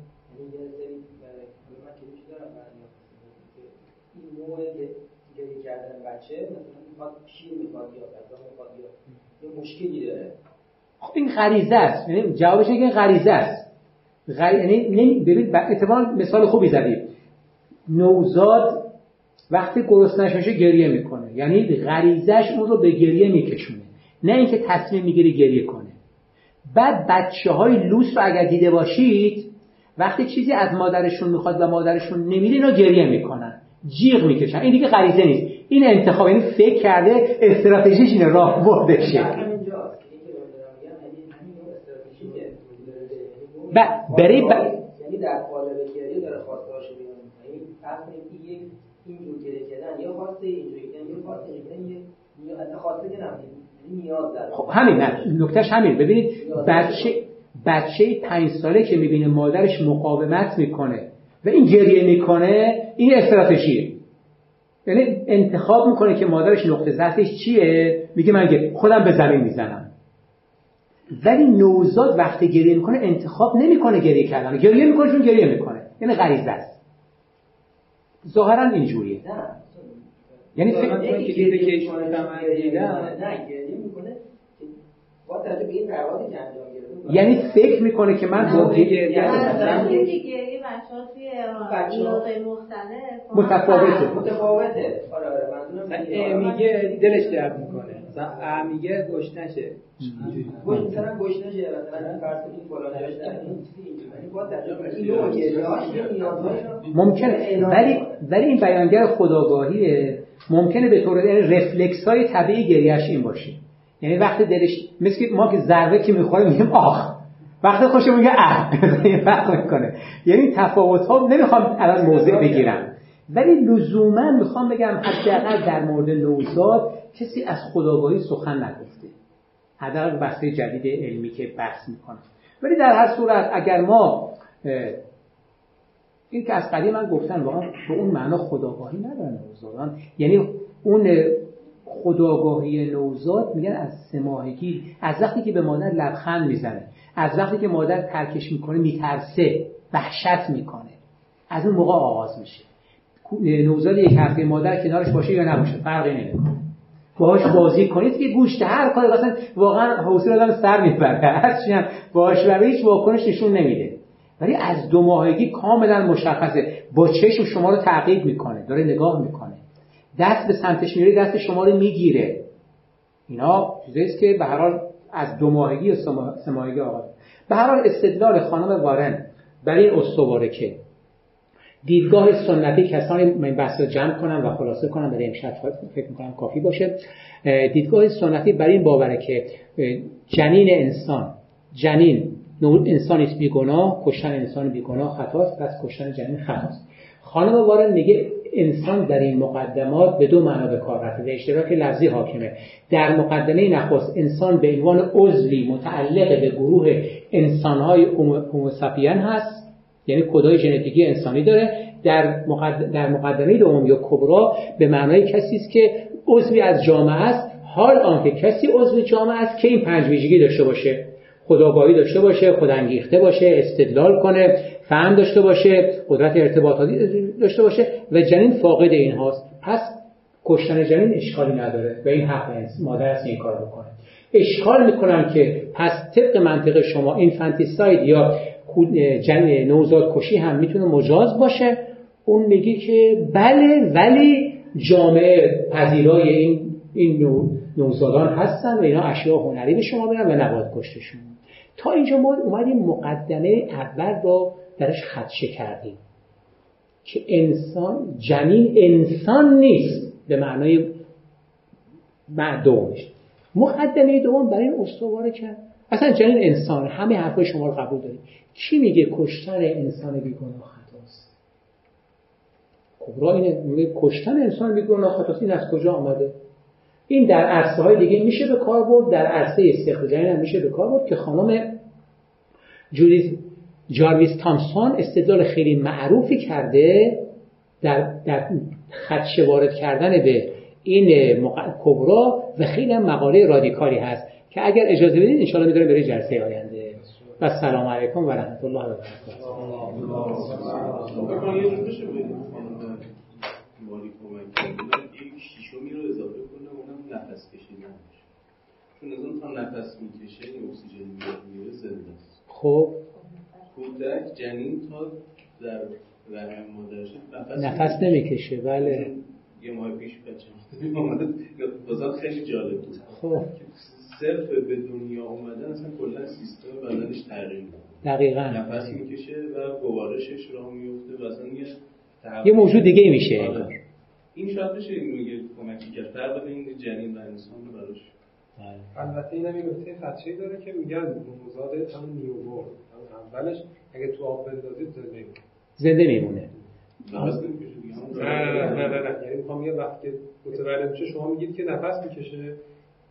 یه سری من که دارم این نوع گریه کردن بچه مثلا می‌خواد شیر می‌خواد یا غذا می‌خواد یا یه مشکلی داره. خب این غریزه است. یعنی جوابش اینه که غریزه است. غری... یعنی ببین اتفاقا مثال خوبی زدید نوزاد وقتی گرسنش میشه گریه می‌کنه. یعنی غریزش اون رو به گریه میکشونه. نه اینکه تصمیم می‌گیره گریه کنه. بعد بچه های لوس رو اگر دیده باشید وقتی چیزی از مادرشون می‌خواد و مادرشون نمیده اینا گریه می‌کنن. جیغ می‌کشن. این دیگه غریزه نیست. این انتخاب یعنی فکر کرده استراتژیش اینه راه بردشه برای ب... یعنی در قالب گریه داره خواسته هاشو یعنی این این جور گریه کردن یا خواسته اینجوری یعنی خواسته یعنی یا خواسته که خب همین نه. نکتهش همین. ببینید بچه بچه پنج ساله که می‌بینه مادرش مقاومت می‌کنه و این گریه می‌کنه این استراتژیه. یعنی انتخاب می‌کنه که مادرش نقطه ضعفش چیه. میگه من خودم به زمین می‌زنم. ولی نوزاد وقتی گریه می‌کنه انتخاب نمی‌کنه گریه کردن. گریه می‌کنه چون گریه می‌کنه. یعنی غریزه است. ظاهرا اینجوریه. یعنی فکر که چیزی که ایشون نه گریه می‌کنه با توجه به این پروازی که انجام یعنی فکر می‌کنه که من گریه گریه بچه‌ها توی علاقه مختلف متفاوته. متفاوته. آره آره میگه دلش درد می‌کنه. مثلا میگه گشنشه. مثلا گشنشه مثلا فرض کنید فلان جاش ممکنه. ولی ولی این بیانگر خداگاهیه. ممکنه به طور یعنی رفلکس های طبیعی گریهش این باشه. یعنی وقتی دلش مثل ما که ضربه که می‌خوره میگیم آخ! وقتی خوش میگه اه! فرق می‌کنه. یعنی تفاوت ها نمی‌خوام الان موضع بگیرم. ولی لزوما می‌خوام بگم حداقل در مورد نوزاد کسی از خداگاهی سخن نگفته. حداقل بحث جدید علمی که بحث می‌کنه. ولی در هر صورت اگر ما این که از قدیم من گفتن واقعا به اون معنا خداگاهی ندارن نوزادان یعنی اون خداگاهی نوزاد میگن از سماهگی از وقتی که به مادر لبخند می‌زنه از وقتی که مادر ترکش می‌کنه میترسه وحشت می‌کنه. از اون موقع آغاز میشه. نوزاد یک هفته مادر کنارش باشه یا نباشه فرقی نمی‌کنه. باهاش بازی کنید که گوشت هر کاری مثلا واقعا حوصله آدم سر می‌بره هرچی باهاش بره هیچ واکنش نشون نمیده. ولی از دو ماهگی کاملا مشخصه. با چشم شما رو تعقیب می‌کنه داره نگاه می‌کنه. دست به سمتش میره دست شما رو می‌گیره. اینا چیزیست که به هر حال از دو ماهگی و سه ماهگی آغاز. به هر حال استدلال خانم وارن برای این استواره که دیدگاه سنتی کسانی من بحث جمع کنم و خلاصه کنم برای امشب فکر می‌کنم کافی باشه. دیدگاه سنتی برای این باوره که جنین انسان جنین انسانی است بیگناه کشتن انسان بیگناه خطاست پس کشتن جنین خطاست. خانم وارن میگه انسان در این مقدمات به دو معنا به کار رفته به اشتراک لفظی حاکمه. در مقدمه نخست انسان به عنوان عضوی متعلق به گروه انسانهای هوموساپین هست. یعنی کدای ژنتیکی انسانی داره. در, در مقدمه دوم یا کبرا به معنای کسی است که عضوی از جامعه است. حال آنکه کسی عضو جامعه است که این پنج ویژگی داشته باشه. خداگاهی داشته باشه خودانگیخته باشه استدلال کنه فهم داشته باشه قدرت ارتباطاتی داشته باشه و جنین فاقد این هاست. پس کشتن جنین اشکالی نداره و این حق مادر است این کار بکنه. اشکال می‌کنم که پس طبق منطق شما این فانتیساید یا جنین نوزاد کشی هم می‌تونه مجاز باشه. اون میگه که بله ولی جامعه پذیرای این این نوزادان هستن و اینا اشیاء هنری به شما میدن و نباید کشتشون. تا اینجا ما اومدیم مقدمه اول رو درش خدشه کردیم که انسان جنین انسان نیست به معنای معدومش مقدمه دوم برای این استواره کرد اصلا جنین انسان همه حرفای شما رو قبول داریم. کی میگه کشتن انسان بیگناه خطاست کبرا اینه کشتن انسان میگه ناخطاست این از کجا آمده؟ این در عرصه های دیگه میشه به کار برد در عرصه استخراج هم میشه به کار برد که خانم جودیز جارویس تامسون استدلال خیلی معروفی کرده در, در خدشه وارد کردن به این کبرا و خیلی مقاله رادیکالی هست. که اگر اجازه بدید انشاءالله میداریم برای جلسه آینده. و سلام علیکم و رحمت الله و برکاته. چون از اون تا نفس می‌کشه این اکسیژن زنده است. خب. کودک جنین تا در رحم مادرش نفس, نفس نمی‌کشه بله. یه ماه پیش بچه اومد. بازم خیلی جالب بود. خب. صرف به دنیا اومدن اصلا کلا سیستم بدنش تغییر دقیقا. نفس می‌کشه و گوارشش راه میفته و اصلا یه یه موجود دیگه میشه. آره. این شاید بشه میگه کمکی کرد. فرق بین جنین و انسان براش بله. البته این هم یه نکته خدشه‌ای داره که میگن نوزاد هم نیوبورن. اولش اگه تو آب بندازید زنده میمونه. زنده میمونه. نه نه نه نه. یعنی می‌خوام یه وقتی متولد میشه شما میگید که نفس می‌کشه.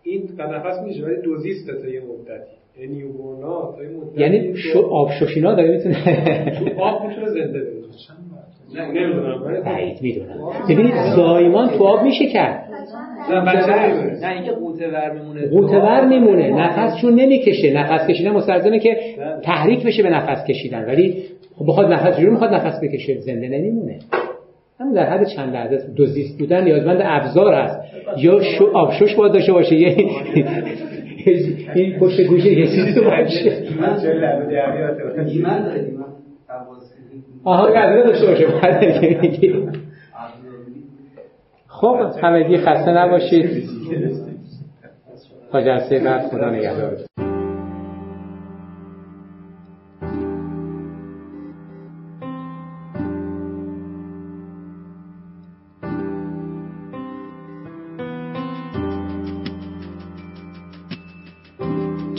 این نفس میشه ولی دوزیست تا یه مدتی. یعنی نیوبورنا تا یه مدتی یعنی شو آب شوشینا داره می‌تونه تو آب می‌تونه زنده بمونه نه نمی‌دونم بعید می‌دونم. ببینید زایمان تو آب میشه کرد. نه بچه نه اینکه قوطه ور میمونه قوطه ور میمونه. نفسشون نمی‌کشه. نفس کشیدن مستلزمه که تحریک بشه به نفس کشیدن. ولی خب بخواد نفس جوری می‌خواد نفس بکشه؟ زنده نمیمونه. همون در حد چند لحظه دو زیست بودن نیازمند ابزار هست یا شو آبشوش باید داشته باشه. یه این پشت گوشه یه چیزی تو باشه. ایمان داره ایمان. آها قدره داشته باشه. خب همگی خسته نباشید. تا جلسه بعد خدا نگهدار.